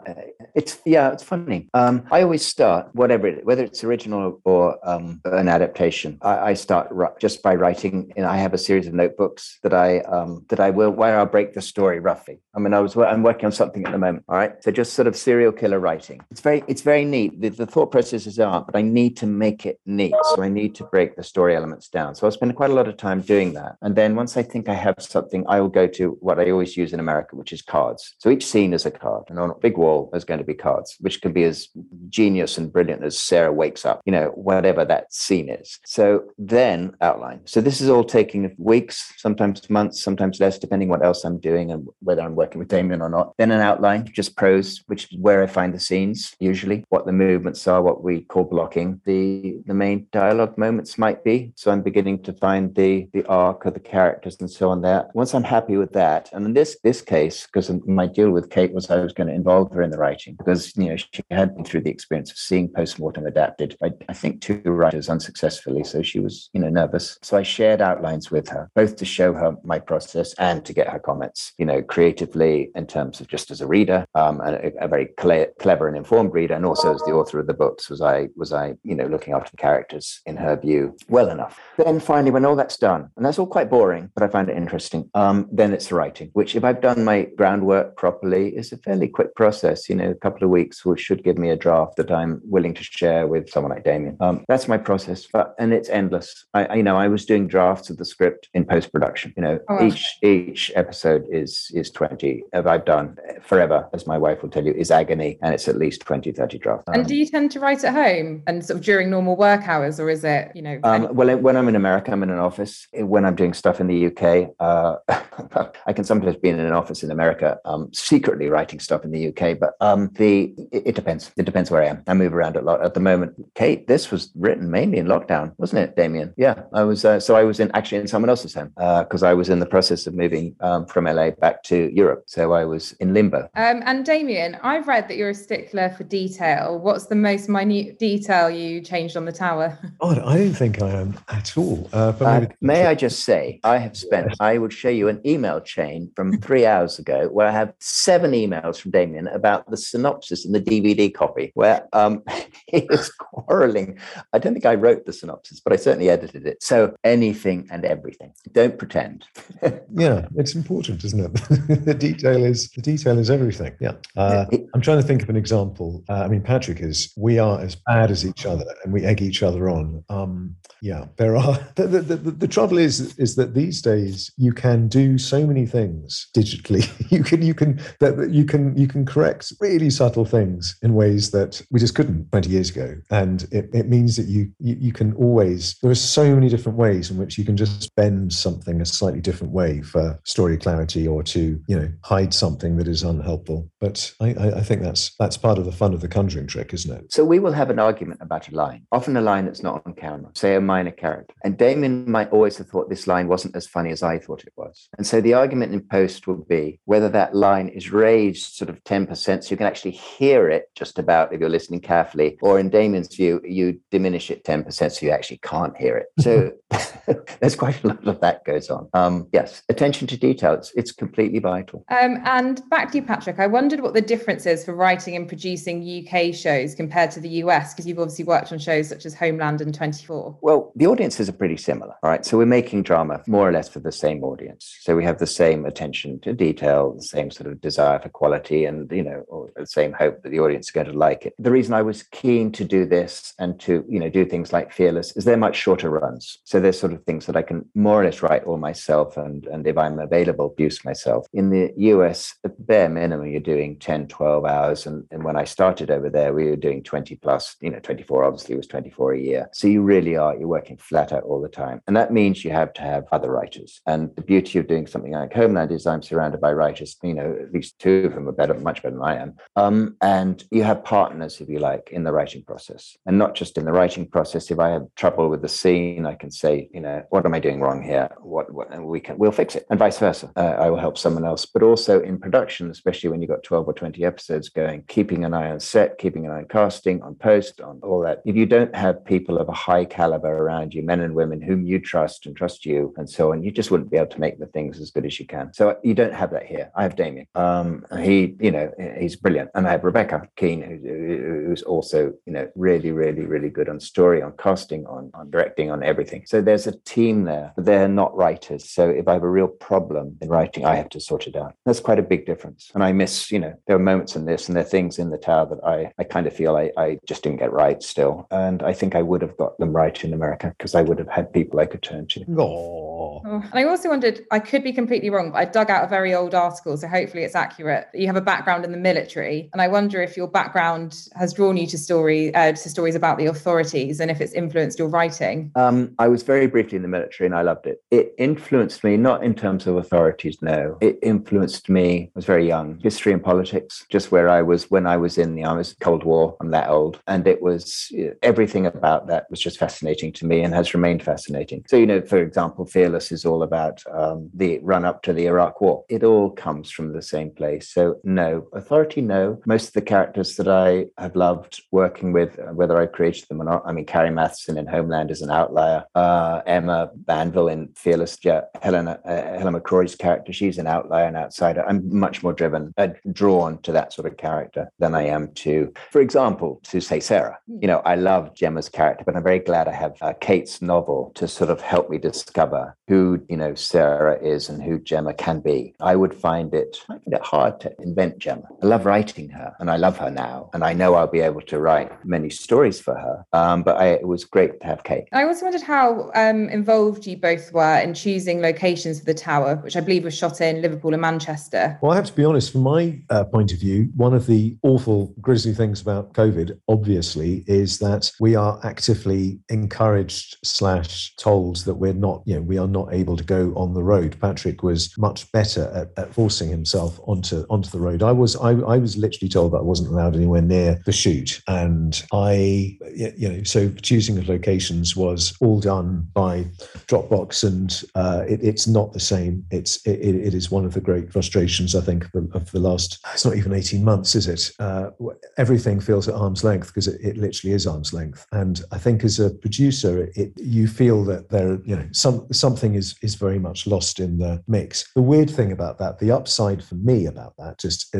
[SPEAKER 6] it's yeah, it's funny. Um, I always start whatever it, whether it's original or um, an adaptation. I, I start just by writing, and I have a series of notebooks that I um, that I will where I'll break the story roughly. I mean, I was I'm working on something at the moment. All right, so just sort of serial killer writing. It's very it's very neat. The, the thought processes are, but I need to make it neat. So I need to break the story elements down. So I'll spend quite a lot of time doing that, and then once I think I have something, I will go to what I always use in America, which is cards. So each scene is a card, and on a big wall there's going to be cards, which can be as genius and brilliant as Sarah wakes up, you know, whatever that scene is. So then outline. So this is all taking weeks, sometimes months, sometimes less, depending what else I'm doing and whether I'm working with Damien or not. Then an outline, just prose, which is where I find the scenes usually, what the movements are, what we call blocking. The the main dialogue moments might be. So I'm beginning to find the the arc of the characters and so on there. Once I'm happy with that, and in this this case, because my deal with Kate was I was going to involve her in the writing because you know she had been through the experience of seeing postmortem adapted by I think two writers unsuccessfully, so she was you know nervous. So I shared outlines with her both to show her my process and to get her comments, you know, creatively in terms of just as a reader, um, a, a very cle- clever and informed reader, and also as the author of the books, was I was I you know looking after the characters in her view well enough. Then finally, when all that's done, and that's all quite boring, but I find it interesting. Um, then it's the writing, which if I've done my groundwork properly, is a fairly quick process. You know, a couple of weeks which should give me a draft that I'm willing to share with someone like Damien. Um, that's my process, but, and it's endless. I, you know, I was doing drafts of the script in post production. You know, oh, each each episode is is twenty. If I've done forever, as my wife will tell you, is agony, and it's at least 20, 30 drafts.
[SPEAKER 5] And do you tend to write at home and sort of during normal work hours, or is it you know?
[SPEAKER 6] Um, well, when I'm in America, I'm in an office. When I'm doing stuff in the UK, uh, I can sometimes be in an office in America, um, secretly writing stuff in the UK. But um, the it, it, depends. It depends where I am. I move around a lot at the moment. Kate, this was written mainly in lockdown, wasn't it, Damien? Yeah, I was. Uh, so I was in actually in someone else's home because uh, I was in the process of moving um, from LA back to Europe. So I was in limbo.
[SPEAKER 5] Um, and Damien, I've read that you're a stickler for detail. What's the most minute detail you changed on the tower?
[SPEAKER 7] Oh, I don't think I am at all. Uh,
[SPEAKER 6] uh, may I just say, I have spent. I would show you an email chain from three hours ago where I have seven emails from Damien about the synopsis in the DVD copy, where um, he is quarreling. I don't think I wrote the synopsis, but I certainly edited it. So anything and everything. Don't pretend.
[SPEAKER 7] yeah, it's important, isn't it? the detail is the detail is everything. Yeah. Uh, I'm trying to think of an example. Uh, I mean, Patrick is. We are as bad as each other, and we egg each other on. Um, yeah, there are. The, the, the, the trouble is, is that these days you can do so many things digitally. you can you can that you can you can correct really subtle things in ways that we just couldn't 20 years ago, and it, it means that you, you you can always. There are so many different ways in which you can just bend something a slightly different way for story clarity or to you know hide something that is unhelpful. But I, I think that's that's part of the fun of the conjuring trick, isn't it?
[SPEAKER 6] So we will have an argument about a line, often a line that's not on camera, say a minor character. And Damien might always have thought this line wasn't as funny as I thought it was. And so the argument in post will be whether that line is raised sort of 10% so you can actually hear it just about if you're listening carefully, or in Damien's view, you diminish it 10% so you actually can't hear it. So there's quite a lot of that goes on. Um, yes, attention to detail, it's, it's completely vital.
[SPEAKER 5] Um, and back to you, Patrick, I wondered what the difference is for writing and producing UK shows compared to the US, because you've obviously worked on shows such as Homeland and 24.
[SPEAKER 6] Well, the audiences are pretty similar. All right. So we're making drama more or less for the same audience. So we have the same attention to detail, the same sort of desire for quality, and, you know, the same hope that the audience is going to like it. The reason I was keen to do this and to, you know, do things like Fearless is they're much shorter runs. So there's sort of things that I can more or less write all myself and, and if I'm available, produce myself. In the US, at bare minimum, you're doing 10, 12 hours. And, and when I started over there, we were doing 20 plus, you know, 24 obviously was 24 a year. So you really are, you're working flat out all the time. And that means you have to have other writers. And the beauty of doing something like Homeland is I'm surrounded by writers, you know, at least two of them are better, much better than I am. Um, and you have partners, if you like, in the writing process. And not just in the writing process. If I have trouble with the scene, I can say, you know, what am I doing wrong here? What, what and we can we'll fix it. And vice versa. Uh, I will help someone else. But also in production, especially when you've got 12 or 20 episodes going, keeping an eye on set, keeping an eye on casting, on post, on all that. If you don't have people of a high caliber around you, men and women whom you trust and trust you and so on, you just wouldn't be able to make the things as good as you can. So you don't have that here. I have Damien. Um, Um, he, you know, he's brilliant. And I have Rebecca Keane, who, who's also, you know, really, really, really good on story, on casting, on, on directing, on everything. So there's a team there, but they're not writers. So if I have a real problem in writing, I have to sort it out. That's quite a big difference. And I miss, you know, there are moments in this and there are things in the tower that I, I kind of feel I, I just didn't get right still. And I think I would have got them right in America because I would have had people I could turn to.
[SPEAKER 7] Oh.
[SPEAKER 5] And I also wondered, I could be completely wrong, but I dug out a very old article, so hopefully it's accurate. You have a background in the military, and I wonder if your background has drawn you to story uh, to stories about the authorities, and if it's influenced your writing.
[SPEAKER 6] Um, I was very briefly in the military, and I loved it. It influenced me not in terms of authorities, no. It influenced me. I was very young. History and politics, just where I was when I was in the army, Cold War. I'm that old, and it was everything about that was just fascinating to me, and has remained fascinating. So you know, for example, Fearless is all about um, the run up to the Iraq War. It all comes from the same place. So, no, authority, no. Most of the characters that I have loved working with, uh, whether I created them or not, I mean, Carrie Mathison in Homeland is an outlier. Uh, Emma Banville in Fearless, yeah, Helena, uh, Helen McCrory's character, she's an outlier, and outsider. I'm much more driven, uh, drawn to that sort of character than I am to, for example, to say Sarah. You know, I love Gemma's character, but I'm very glad I have uh, Kate's novel to sort of help me discover who you know Sarah is and who Gemma can be. I would find it I find it hard to invent Gemma. I love writing her, and I love her now, and I know I'll be able to write many stories for her. Um, but I, it was great to have Kate.
[SPEAKER 5] I also wondered how um, involved you both were in choosing locations for the tower, which I believe was shot in Liverpool and Manchester.
[SPEAKER 7] Well, I have to be honest, from my uh, point of view, one of the awful, grisly things about COVID, obviously, is that we are actively encouraged slash told that we're not, you know, we are not able to go on the road. Patrick was much better at, at forcing himself onto onto the road. I was I, I was literally told that I wasn't allowed anywhere near the shoot, and I, you know, so choosing of locations was all done by Dropbox, and uh, it, it's not the same. It's it, it is one of the great frustrations I think of the, of the last. It's not even eighteen months, is it? Uh, everything feels at arm's length because it, it literally is arm's length, and I think as a producer, it you feel that there, you know, some something is is very much lost in the mix. The weird thing about that, the upside for me about that, just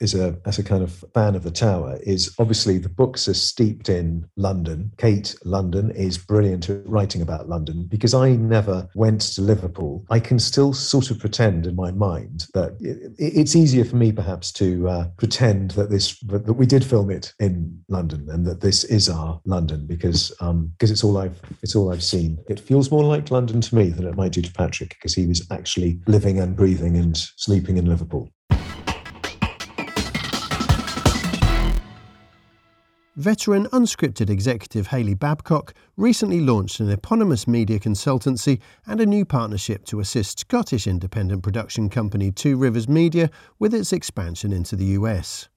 [SPEAKER 7] is a as a kind of fan of the Tower, is obviously the books are steeped in London. Kate London is brilliant at writing about London because I never went to Liverpool. I can still sort of pretend in my mind that it, it's easier for me perhaps to uh, pretend that this that we did film it in London and that this is our London because um because it's all I've it's all I've seen. It feels more like London to me than it might do to Patrick because he was actually living and breathing and sleeping in Liverpool.
[SPEAKER 1] Veteran unscripted executive Hayley Babcock recently launched an eponymous media consultancy and a new partnership to assist Scottish independent production company Two Rivers Media with its expansion into the US.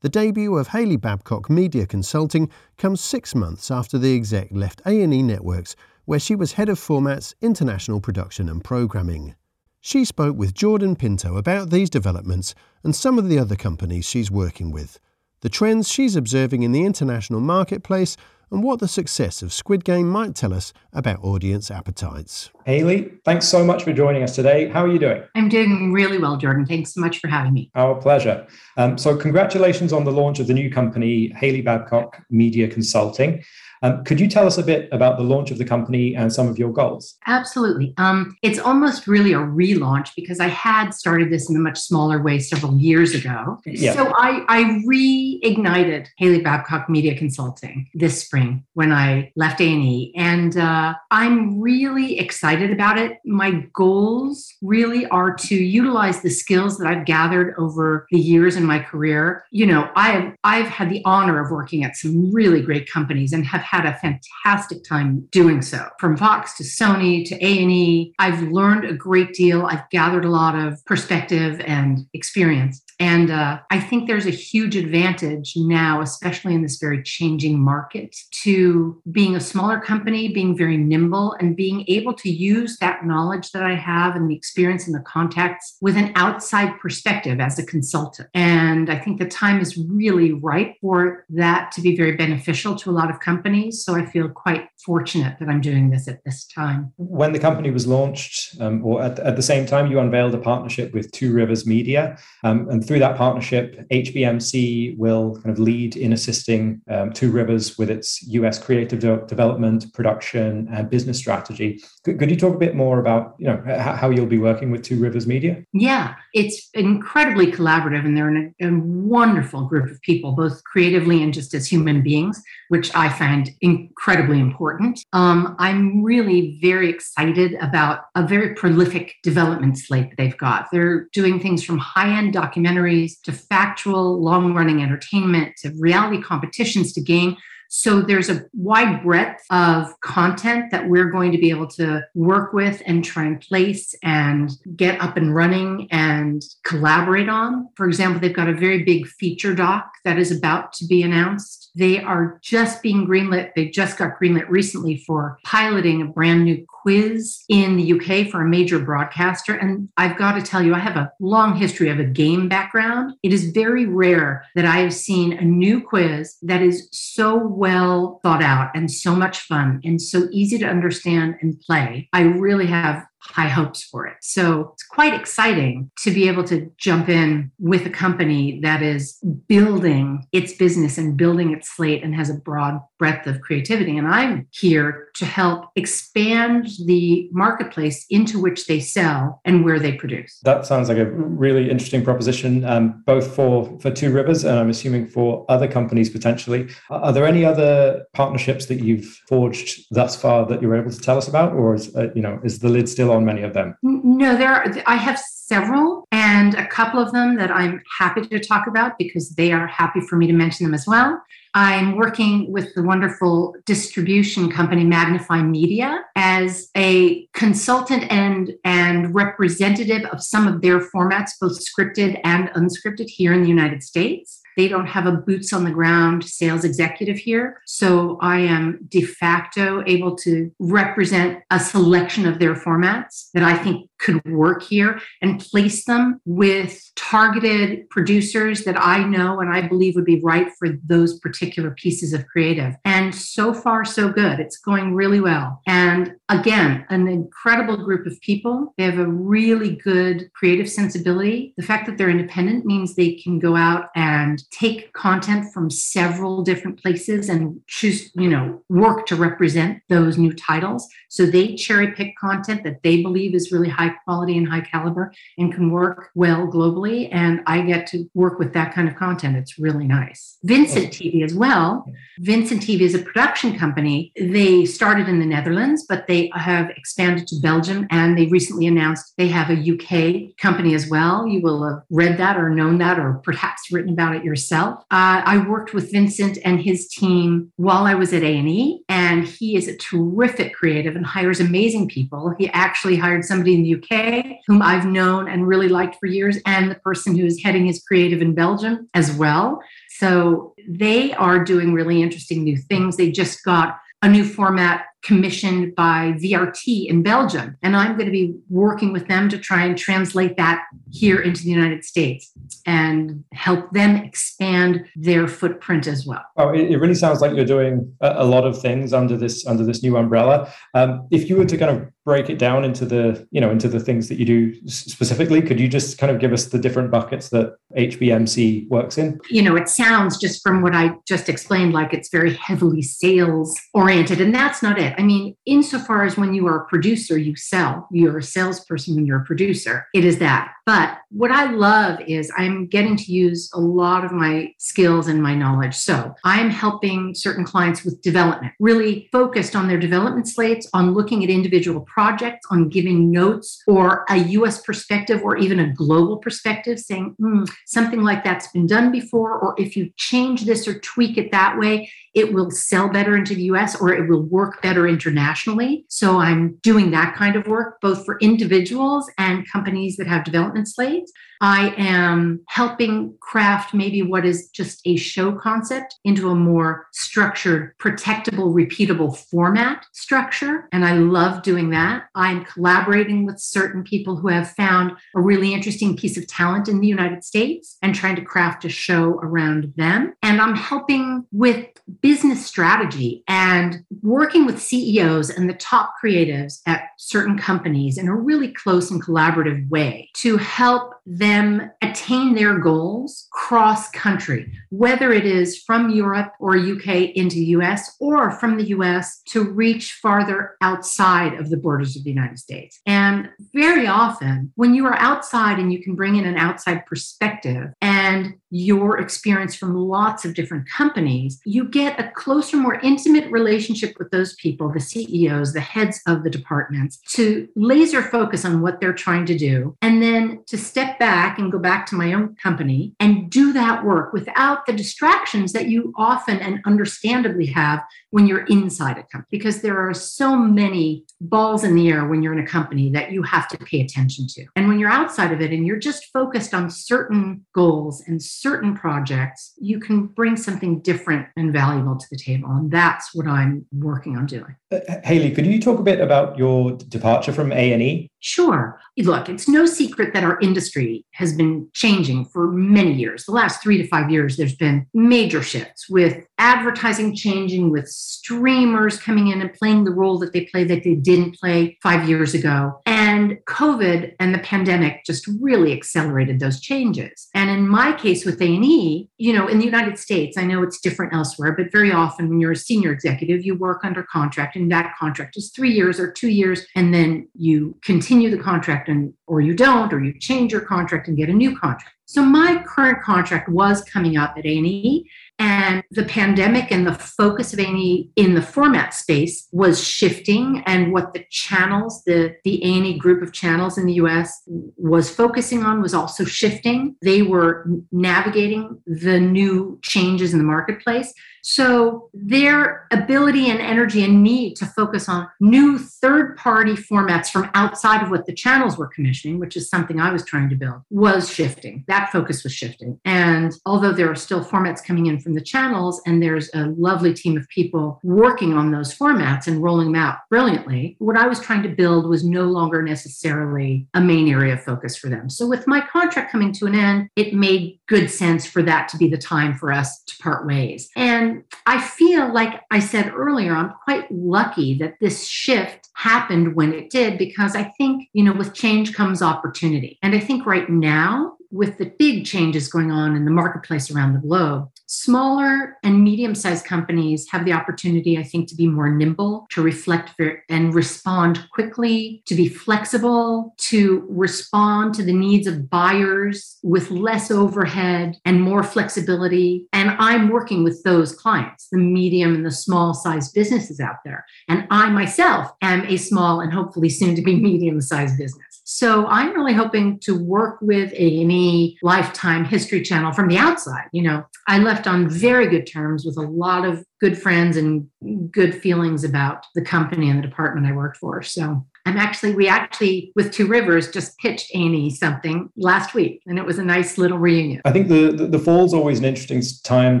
[SPEAKER 1] The debut of Hayley Babcock Media Consulting comes six months after the exec left A&E Networks, where she was head of formats, international production and programming. She spoke with Jordan Pinto about these developments and some of the other companies she's working with, the trends she's observing in the international marketplace, and what the success of Squid Game might tell us about audience appetites.
[SPEAKER 8] Hayley, thanks so much for joining us today. How are you doing?
[SPEAKER 9] I'm doing really well, Jordan. Thanks so much for having me.
[SPEAKER 8] Our pleasure. Um, so, congratulations on the launch of the new company, Hayley Babcock Media Consulting. Um, could you tell us a bit about the launch of the company and some of your goals?
[SPEAKER 9] Absolutely. Um, it's almost really a relaunch because I had started this in a much smaller way several years ago. Yeah. So I, I reignited Hayley Babcock Media Consulting this spring when I left A&E, and uh, I'm really excited about it. My goals really are to utilize the skills that I've gathered over the years in my career. You know, I've I've had the honor of working at some really great companies and have had a fantastic time doing so. From Fox to Sony to A&E, I've learned a great deal. I've gathered a lot of perspective and experience. And uh, I think there's a huge advantage now, especially in this very changing market, to being a smaller company, being very nimble, and being able to use that knowledge that I have and the experience and the contacts with an outside perspective as a consultant. And I think the time is really ripe for that to be very beneficial to a lot of companies. So I feel quite fortunate that I'm doing this at this time.
[SPEAKER 8] When the company was launched, um, or at, at, the same time, you unveiled a partnership with Two Rivers Media. Um, and through that partnership, HBMC will kind of lead in assisting um, Two Rivers with its US creative de- development, production, and business strategy. Could, could, you talk a bit more about you know how you'll be working with Two Rivers Media?
[SPEAKER 9] Yeah, it's incredibly collaborative, and they're a, a wonderful group of people, both creatively and just as human beings, which I find incredibly important. Um, I'm really very excited about a very prolific development slate that they've got. They're doing things from high end documentaries documentaries to factual, long running entertainment to reality competitions to game. So there's a wide breadth of content that we're going to be able to work with and try and place and get up and running and collaborate on. For example, they've got a very big feature doc that is about to be announced. They are just being greenlit. They just got greenlit recently for piloting a brand new quiz in the UK for a major broadcaster. And I've got to tell you, I have a long history of a game background. It is very rare that I have seen a new quiz that is so well thought out and so much fun and so easy to understand and play. I really have high hopes for it. So it's quite exciting to be able to jump in with a company that is building its business and building its slate and has a broad breadth of creativity. And I'm here to help expand the marketplace into which they sell and where they produce.
[SPEAKER 8] That sounds like a really interesting proposition, um, both for, for Two Rivers and I'm assuming for other companies potentially. Are there any other partnerships that you've forged thus far that you're able to tell us about, or is uh, you know is the lid still on many of them?
[SPEAKER 9] No, there are. I have several, and a couple of them that I'm happy to talk about because they are happy for me to mention them as well. I'm working with the wonderful distribution company Magnify Media as a consultant and, and representative of some of their formats, both scripted and unscripted, here in the United States. They don't have a boots on the ground sales executive here. So I am de facto able to represent a selection of their formats that I think could work here and place them with targeted producers that I know and I believe would be right for those particular pieces of creative. And so far, so good. It's going really well. And again, an incredible group of people. They have a really good creative sensibility. The fact that they're independent means they can go out and take content from several different places and choose, you know, work to represent those new titles. So they cherry pick content that they believe is really high quality and high caliber and can work well globally. And I get to work with that kind of content. It's really nice. Vincent oh. TV as well. Vincent TV is a production company. They started in the Netherlands, but they have expanded to Belgium and they recently announced they have a UK company as well. You will have read that or known that or perhaps written about it yourself. Uh, I worked with Vincent and his team while I was at A&E and he is a terrific creative and hires amazing people. He actually hired somebody in the UK whom I've known and really liked for years and the person who is heading his creative in Belgium as well. So they are doing really interesting new things. They just got a new format commissioned by VRT in Belgium. And I'm going to be working with them to try and translate that here into the United States and help them expand their footprint as well.
[SPEAKER 8] Oh, it, it really sounds like you're doing a, a, lot of things under this under this new umbrella. Um, if you were to kind of break it down into the you know into the things that you do specifically, could you just kind of give us the different buckets that HBMC works in?
[SPEAKER 9] You know, it sounds just from what I just explained like it's very heavily sales oriented, and that's not it. I mean, insofar as when you are a producer, you sell. You're a salesperson when you're a producer. It is that. But what I love is I'm getting to use a lot of my skills and my knowledge. So I'm helping certain clients with development, really focused on their development slates, on looking at individual projects, on giving notes or a US perspective or even a global perspective, saying mm, something like that's been done before, or if you change this or tweak it that way, it will sell better into the US or it will work better internationally. So I'm doing that kind of work, both for individuals and companies that have development slates. I am helping craft maybe what is just a show concept into a more structured, protectable, repeatable format structure. And I love doing that. I'm collaborating with certain people who have found a really interesting piece of talent in the United States and trying to craft a show around them. And I'm helping with business strategy and working with CEOs and the top creatives at certain companies in a really close and collaborative way to help them attain their goals cross country, whether it is from Europe or UK into US or from the US to reach farther outside of the borders of the United States. And very often, when you are outside and you can bring in an outside perspective and your experience from lots of different companies, you get a closer, more intimate relationship with those people, the CEOs, the heads of the departments, to laser focus on what they're trying to do, and then to step back and go back to my own company and do that work without the distractions that you often and understandably have when you're inside a company, because there are so many balls in the air when you're in a company that you have to pay attention to. And when you're outside of it and you're just focused on certain goals and certain projects, you can bring something different and valuable to the table. And that's what I'm working on doing.
[SPEAKER 8] Uh, Hayley, could you talk a bit about your departure from A&E?
[SPEAKER 9] Sure. Look, it's no secret that our industry has been changing for many years. The last three to five years, there's been major shifts with advertising changing, with streamers coming in and playing the role that they play that they didn't play five years ago. And COVID and the pandemic just really accelerated those changes. And in my case with A&E, you know, in the United States, I know it's different elsewhere, but very often when you're a senior executive, you work under contract and that contract is three years or two years, and then you continue the contract and or you don't, or you change your contract and get a new contract. So my current contract was coming up at A&E and the pandemic and the focus of A&E in the format space was shifting and what the channels the the A&E group of channels in the US was focusing on was also shifting they were navigating the new changes in the marketplace so their ability and energy and need to focus on new third party formats from outside of what the channels were commissioning, which is something I was trying to build, was shifting. That focus was shifting. And although there are still formats coming in from the channels and there's a lovely team of people working on those formats and rolling them out brilliantly, what I was trying to build was no longer necessarily a main area of focus for them. So with my contract coming to an end, it made good sense for that to be the time for us to part ways. And and I feel like I said earlier, I'm quite lucky that this shift happened when it did because I think, you know, with change comes opportunity. And I think right now, with the big changes going on in the marketplace around the globe, Smaller and medium sized companies have the opportunity, I think, to be more nimble, to reflect and respond quickly, to be flexible, to respond to the needs of buyers with less overhead and more flexibility. And I'm working with those clients, the medium and the small sized businesses out there. And I myself am a small and hopefully soon to be medium sized business. So I'm really hoping to work with A&E Lifetime History Channel from the outside. You know, I left on very good terms with a lot of good friends and good feelings about the company and the department I worked for. So I'm actually, we actually, with Two Rivers, just pitched A&E something last week, and it was a nice little reunion.
[SPEAKER 8] I think the, the, the fall's always an interesting time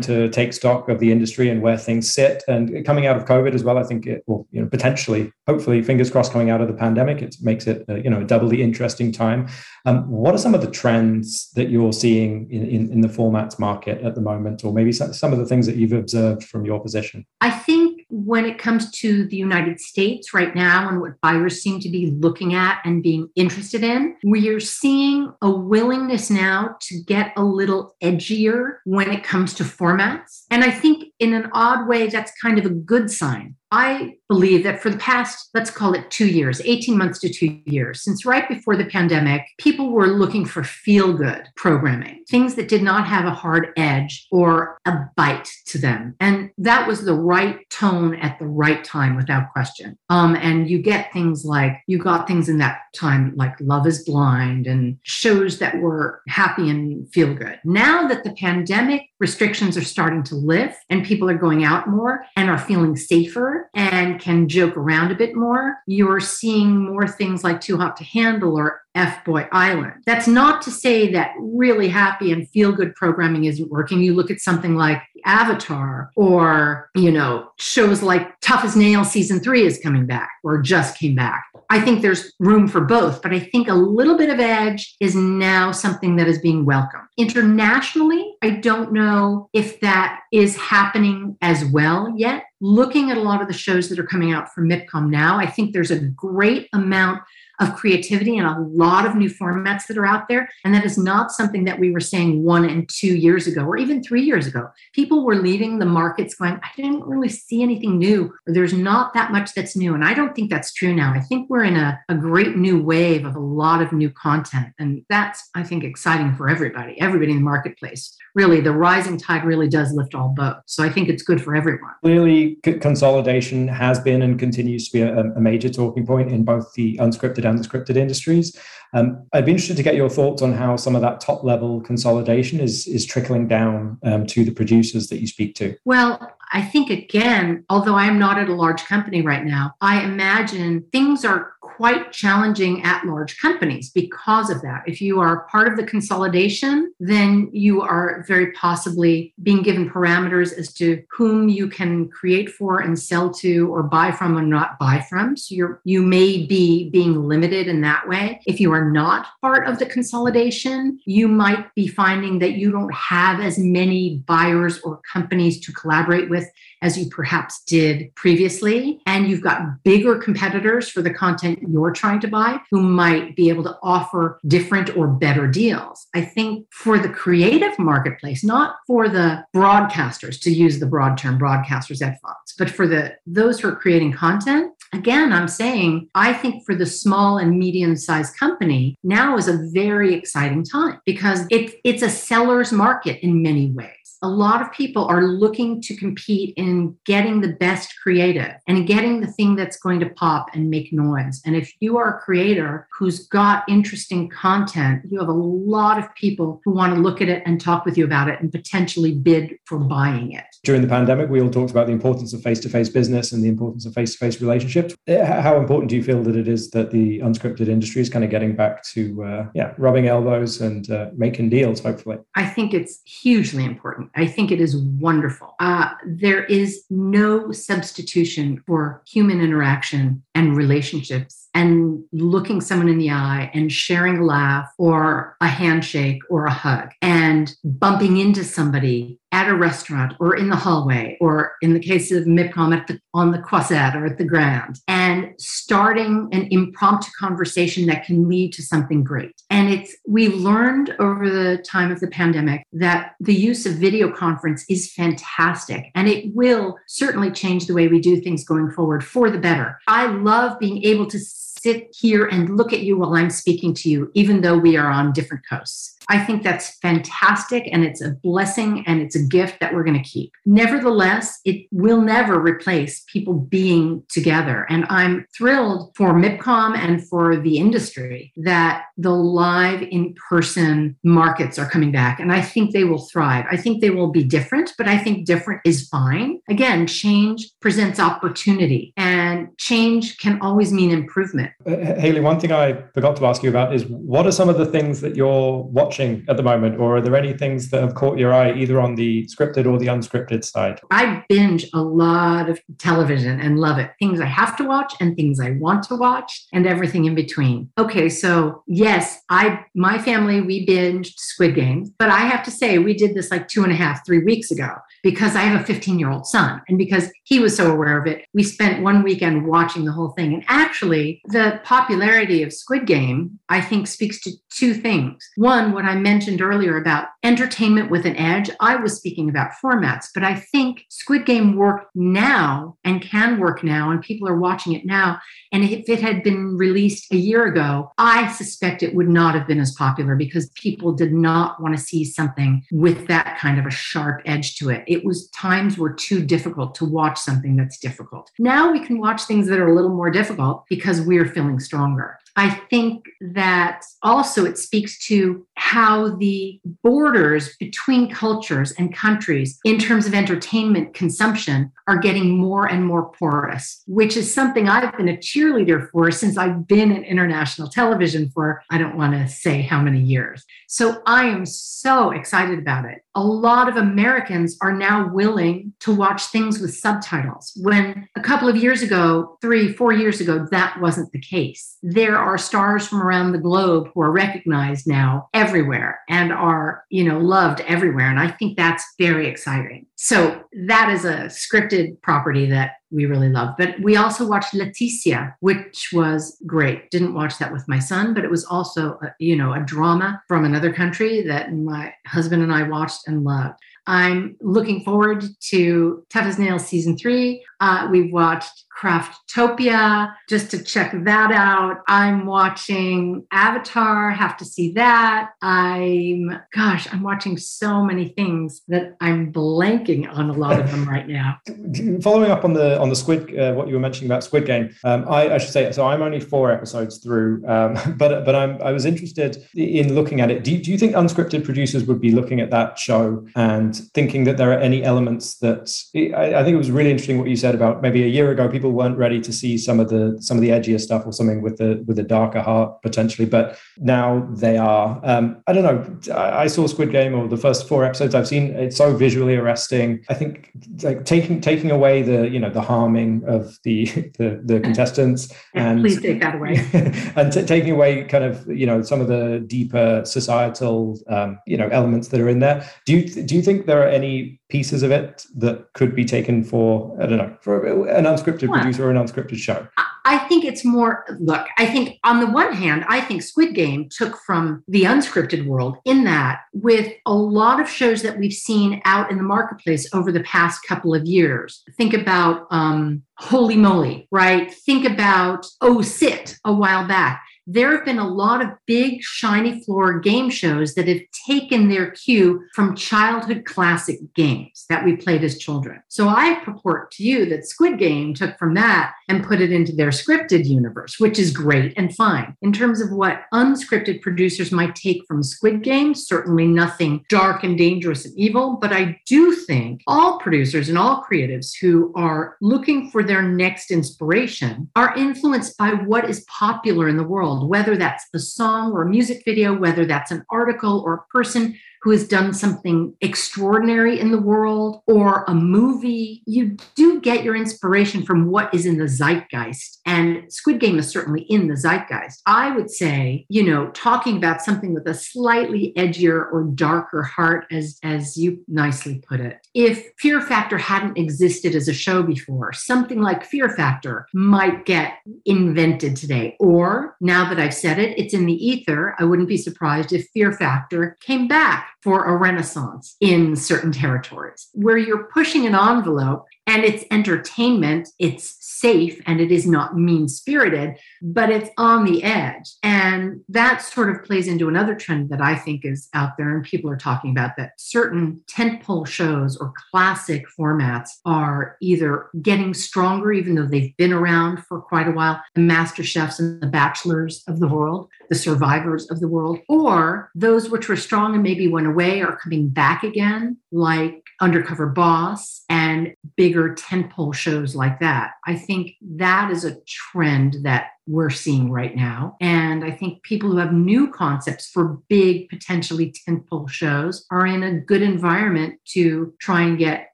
[SPEAKER 8] to take stock of the industry and where things sit. And coming out of COVID as well, I think it will, you know, potentially, hopefully, fingers crossed, coming out of the pandemic, it makes it, uh, you know, a doubly interesting time. Um, what are some of the trends that you're seeing in, in, in the formats market at the moment, or maybe some, some of the things that you've observed from your position?
[SPEAKER 9] I think when it comes to the United States right now and what buyers seem to be looking at and being interested in, we are seeing a willingness now to get a little edgier when it comes to formats. And I think in an odd way, that's kind of a good sign I believe that for the past, let's call it two years, 18 months to two years, since right before the pandemic, people were looking for feel good programming, things that did not have a hard edge or a bite to them. And that was the right tone at the right time without question. Um, and you get things like, you got things in that time like Love is Blind and shows that were happy and feel good. Now that the pandemic restrictions are starting to lift and people are going out more and are feeling safer and can joke around a bit more, you're seeing more things like Too Hot to Handle or F Boy Island. That's not to say that really happy and feel good programming isn't working. You look at something like Avatar or, you know, shows like Tough as Nail season three is coming back or just came back. I think there's room for both, but I think a little bit of edge is now something that is being welcomed. Internationally, I don't know if that is happening as well yet. Looking at a lot of the shows that are coming out from MIPCOM now, I think there's a great amount of creativity and a lot of new formats that are out there. And that is not something that we were saying one and two years ago, or even three years ago. People were leaving the markets going, I didn't really see anything new, or there's not that much that's new. And I don't think that's true now. I think we're in a, a great new wave of a lot of new content. And that's, I think, exciting for everybody, everybody in the marketplace. Really, the rising tide really does lift all boats. So I think it's good for everyone.
[SPEAKER 8] Clearly, consolidation has been and continues to be a, a major talking point in both the unscripted and the scripted industries. Um, I'd be interested to get your thoughts on how some of that top level consolidation is is trickling down um, to the producers that you speak to.
[SPEAKER 9] Well, I think again, although I'm not at a large company right now, I imagine things are quite challenging at large companies because of that. If you are part of the consolidation, then you are very possibly being given parameters as to whom you can create for and sell to or buy from or not buy from. So you're you may be being limited in that way. If you are not part of the consolidation, you might be finding that you don't have as many buyers or companies to collaborate with as you perhaps did previously. And you've got bigger competitors for the content you're trying to buy who might be able to offer different or better deals. I think for the creative marketplace, not for the broadcasters, to use the broad term broadcasters at Fox, but for the those who are creating content, again, I'm saying I think for the small and medium sized company, now is a very exciting time because it, it's a seller's market in many ways a lot of people are looking to compete in getting the best creative and getting the thing that's going to pop and make noise. And if you are a creator who's got interesting content, you have a lot of people who want to look at it and talk with you about it and potentially bid for buying it.
[SPEAKER 8] During the pandemic, we all talked about the importance of face to face business and the importance of face to face relationships. Eh, how important do you feel that it is that the unscripted industry is kind of getting back to, uh, yeah, rubbing elbows and uh, making deals, hopefully?
[SPEAKER 9] I think it's hugely important. I think it is wonderful. Uh, there is no substitution for human interaction and relationships and looking someone in the eye and sharing a laugh or a handshake or a hug and bumping into somebody at a restaurant or in the hallway or in the case of MIPCOM at the, on the Croisette or at the Grand and starting an impromptu conversation that can lead to something great. And it's we've learned over the time of the pandemic that the use of video conference is fantastic and it will certainly change the way we do things going forward for the better. I love being able to sit here and look at you while I'm speaking to you, even though we are on different coasts. I think that's fantastic and it's a blessing and it's a gift that we're going to keep. Nevertheless, it will never replace people being together. And I'm thrilled for MIPCOM and for the industry that the live in person markets are coming back. And I think they will thrive. I think they will be different, but I think different is fine. Again, change presents opportunity and change can always mean improvement.
[SPEAKER 8] Uh, Hayley, one thing I forgot to ask you about is what are some of the things that you're watching at the moment? Or are there any things that have caught your eye either on the scripted or the unscripted side?
[SPEAKER 9] I binge a lot of television and love it. Things I have to watch and things I want to watch and everything in between. Okay, so yes, I my family we binged Squid Games, but I have to say we did this like two and a half, three weeks ago because I have a 15 year old son and because he was so aware of it. We spent one weekend watching the whole thing. And actually, the popularity of Squid Game, I think, speaks to two things. One, what I mentioned earlier about entertainment with an edge, I was speaking about formats, but I think Squid Game worked now and can work now, and people are watching it now. And if it had been released a year ago, I suspect it would not have been as popular because people did not want to see something with that kind of a sharp edge to it. It was times were too difficult to watch something that's difficult. Now we can watch things that are a little more difficult because we're feeling stronger. I think that also it speaks to how the borders between cultures and countries in terms of entertainment consumption are getting more and more porous, which is something I've been a cheerleader for since I've been in international television for, I don't want to say how many years. So I am so excited about it. A lot of Americans are now willing to watch things with subtitles. When a couple of years ago, three, four years ago, that wasn't the case. There are stars from around the globe who are recognized now everywhere and are, you know, loved everywhere. And I think that's very exciting. So that is a scripted property that we really love. But we also watched Leticia, which was great. Didn't watch that with my son, but it was also, a, you know, a drama from another country that my husband and I watched and loved. I'm looking forward to Tough as Nails season three. Uh, we've watched Craftopia just to check that out. I'm watching Avatar, have to see that. I'm, gosh, I'm watching so many things that I'm blanking on a lot of them right now.
[SPEAKER 8] Following up on the on the Squid, uh, what you were mentioning about Squid Game, um, I, I, should say so. I'm only four episodes through, um, but but I'm I was interested in looking at it. Do you, do you think unscripted producers would be looking at that show and thinking that there are any elements that I, I think it was really interesting what you said about maybe a year ago people weren't ready to see some of the some of the edgier stuff or something with the with a darker heart potentially, but now they are. Um, I don't know. I, I, saw Squid Game or the first four episodes I've seen. It's so visually arresting. I think like taking taking away the you know the harming of the the, the contestants and
[SPEAKER 9] please take that away
[SPEAKER 8] and t- taking away kind of you know some of the deeper societal um, you know elements that are in there. Do you do you think there are any pieces of it that could be taken for I don't know for an unscripted producer or an unscripted show?
[SPEAKER 9] I think it's more look, I think on the one hand, I think Squid Game took from the unscripted world in that with a lot of shows that we've seen out in the marketplace over the past couple of years. Think about um, Holey Moley, right? Think about Oh Sit a while back there have been a lot of big, shiny floor game shows that have taken their cue from childhood classic games that we played as children. So I purport to you that Squid Game took from that and put it into their scripted universe, which is great and fine. In terms of what unscripted producers might take from Squid Game, certainly nothing dark and dangerous and evil, but I do think all producers and all creatives who are looking for their next inspiration are influenced by what is popular in the world world, whether that's a song or a music video, whether that's an article or a person who has done something extraordinary in the world or a movie, you do get your inspiration from what is in the zeitgeist. And Squid Game is certainly in the zeitgeist. I would say, you know, talking about something with a slightly edgier or darker heart, as, as you nicely put it. If Fear Factor hadn't existed as a show before, something like Fear Factor might get invented today. Or now that I've said it, it's in the ether. I wouldn't be surprised if Fear Factor came back for a renaissance in certain territories where you're pushing an envelope and it's entertainment, it's safe and it is not mean spirited, but it's on the edge. And that sort of plays into another trend that I think is out there and people are talking about that certain tentpole shows or classic formats are either getting stronger, even though they've been around for quite a while, the Master Chefs and the Bachelors of the world, the Survivors of the world, or those which were strong and maybe went away are coming back again, like Undercover Boss and bigger tentpole shows like that. I think that is a trend that we're seeing right now. And I think people who have new concepts for big, potentially tentpole shows are in a good environment to try and get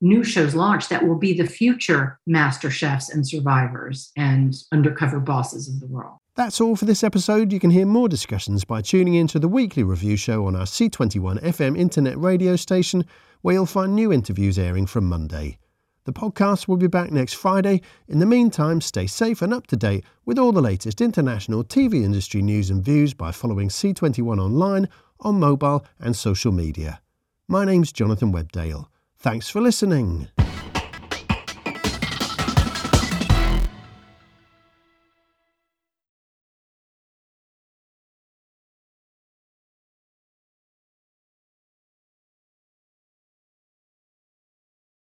[SPEAKER 9] new shows launched that will be the future master chefs and survivors and undercover bosses of the world.
[SPEAKER 1] That's all for this episode. You can hear more discussions by tuning into the weekly review show on our C21 FM internet radio station, where you'll find new interviews airing from Monday. The podcast will be back next Friday. In the meantime, stay safe and up to date with all the latest international TV industry news and views by following C21 online, on mobile, and social media. My name's Jonathan Webdale. Thanks for listening.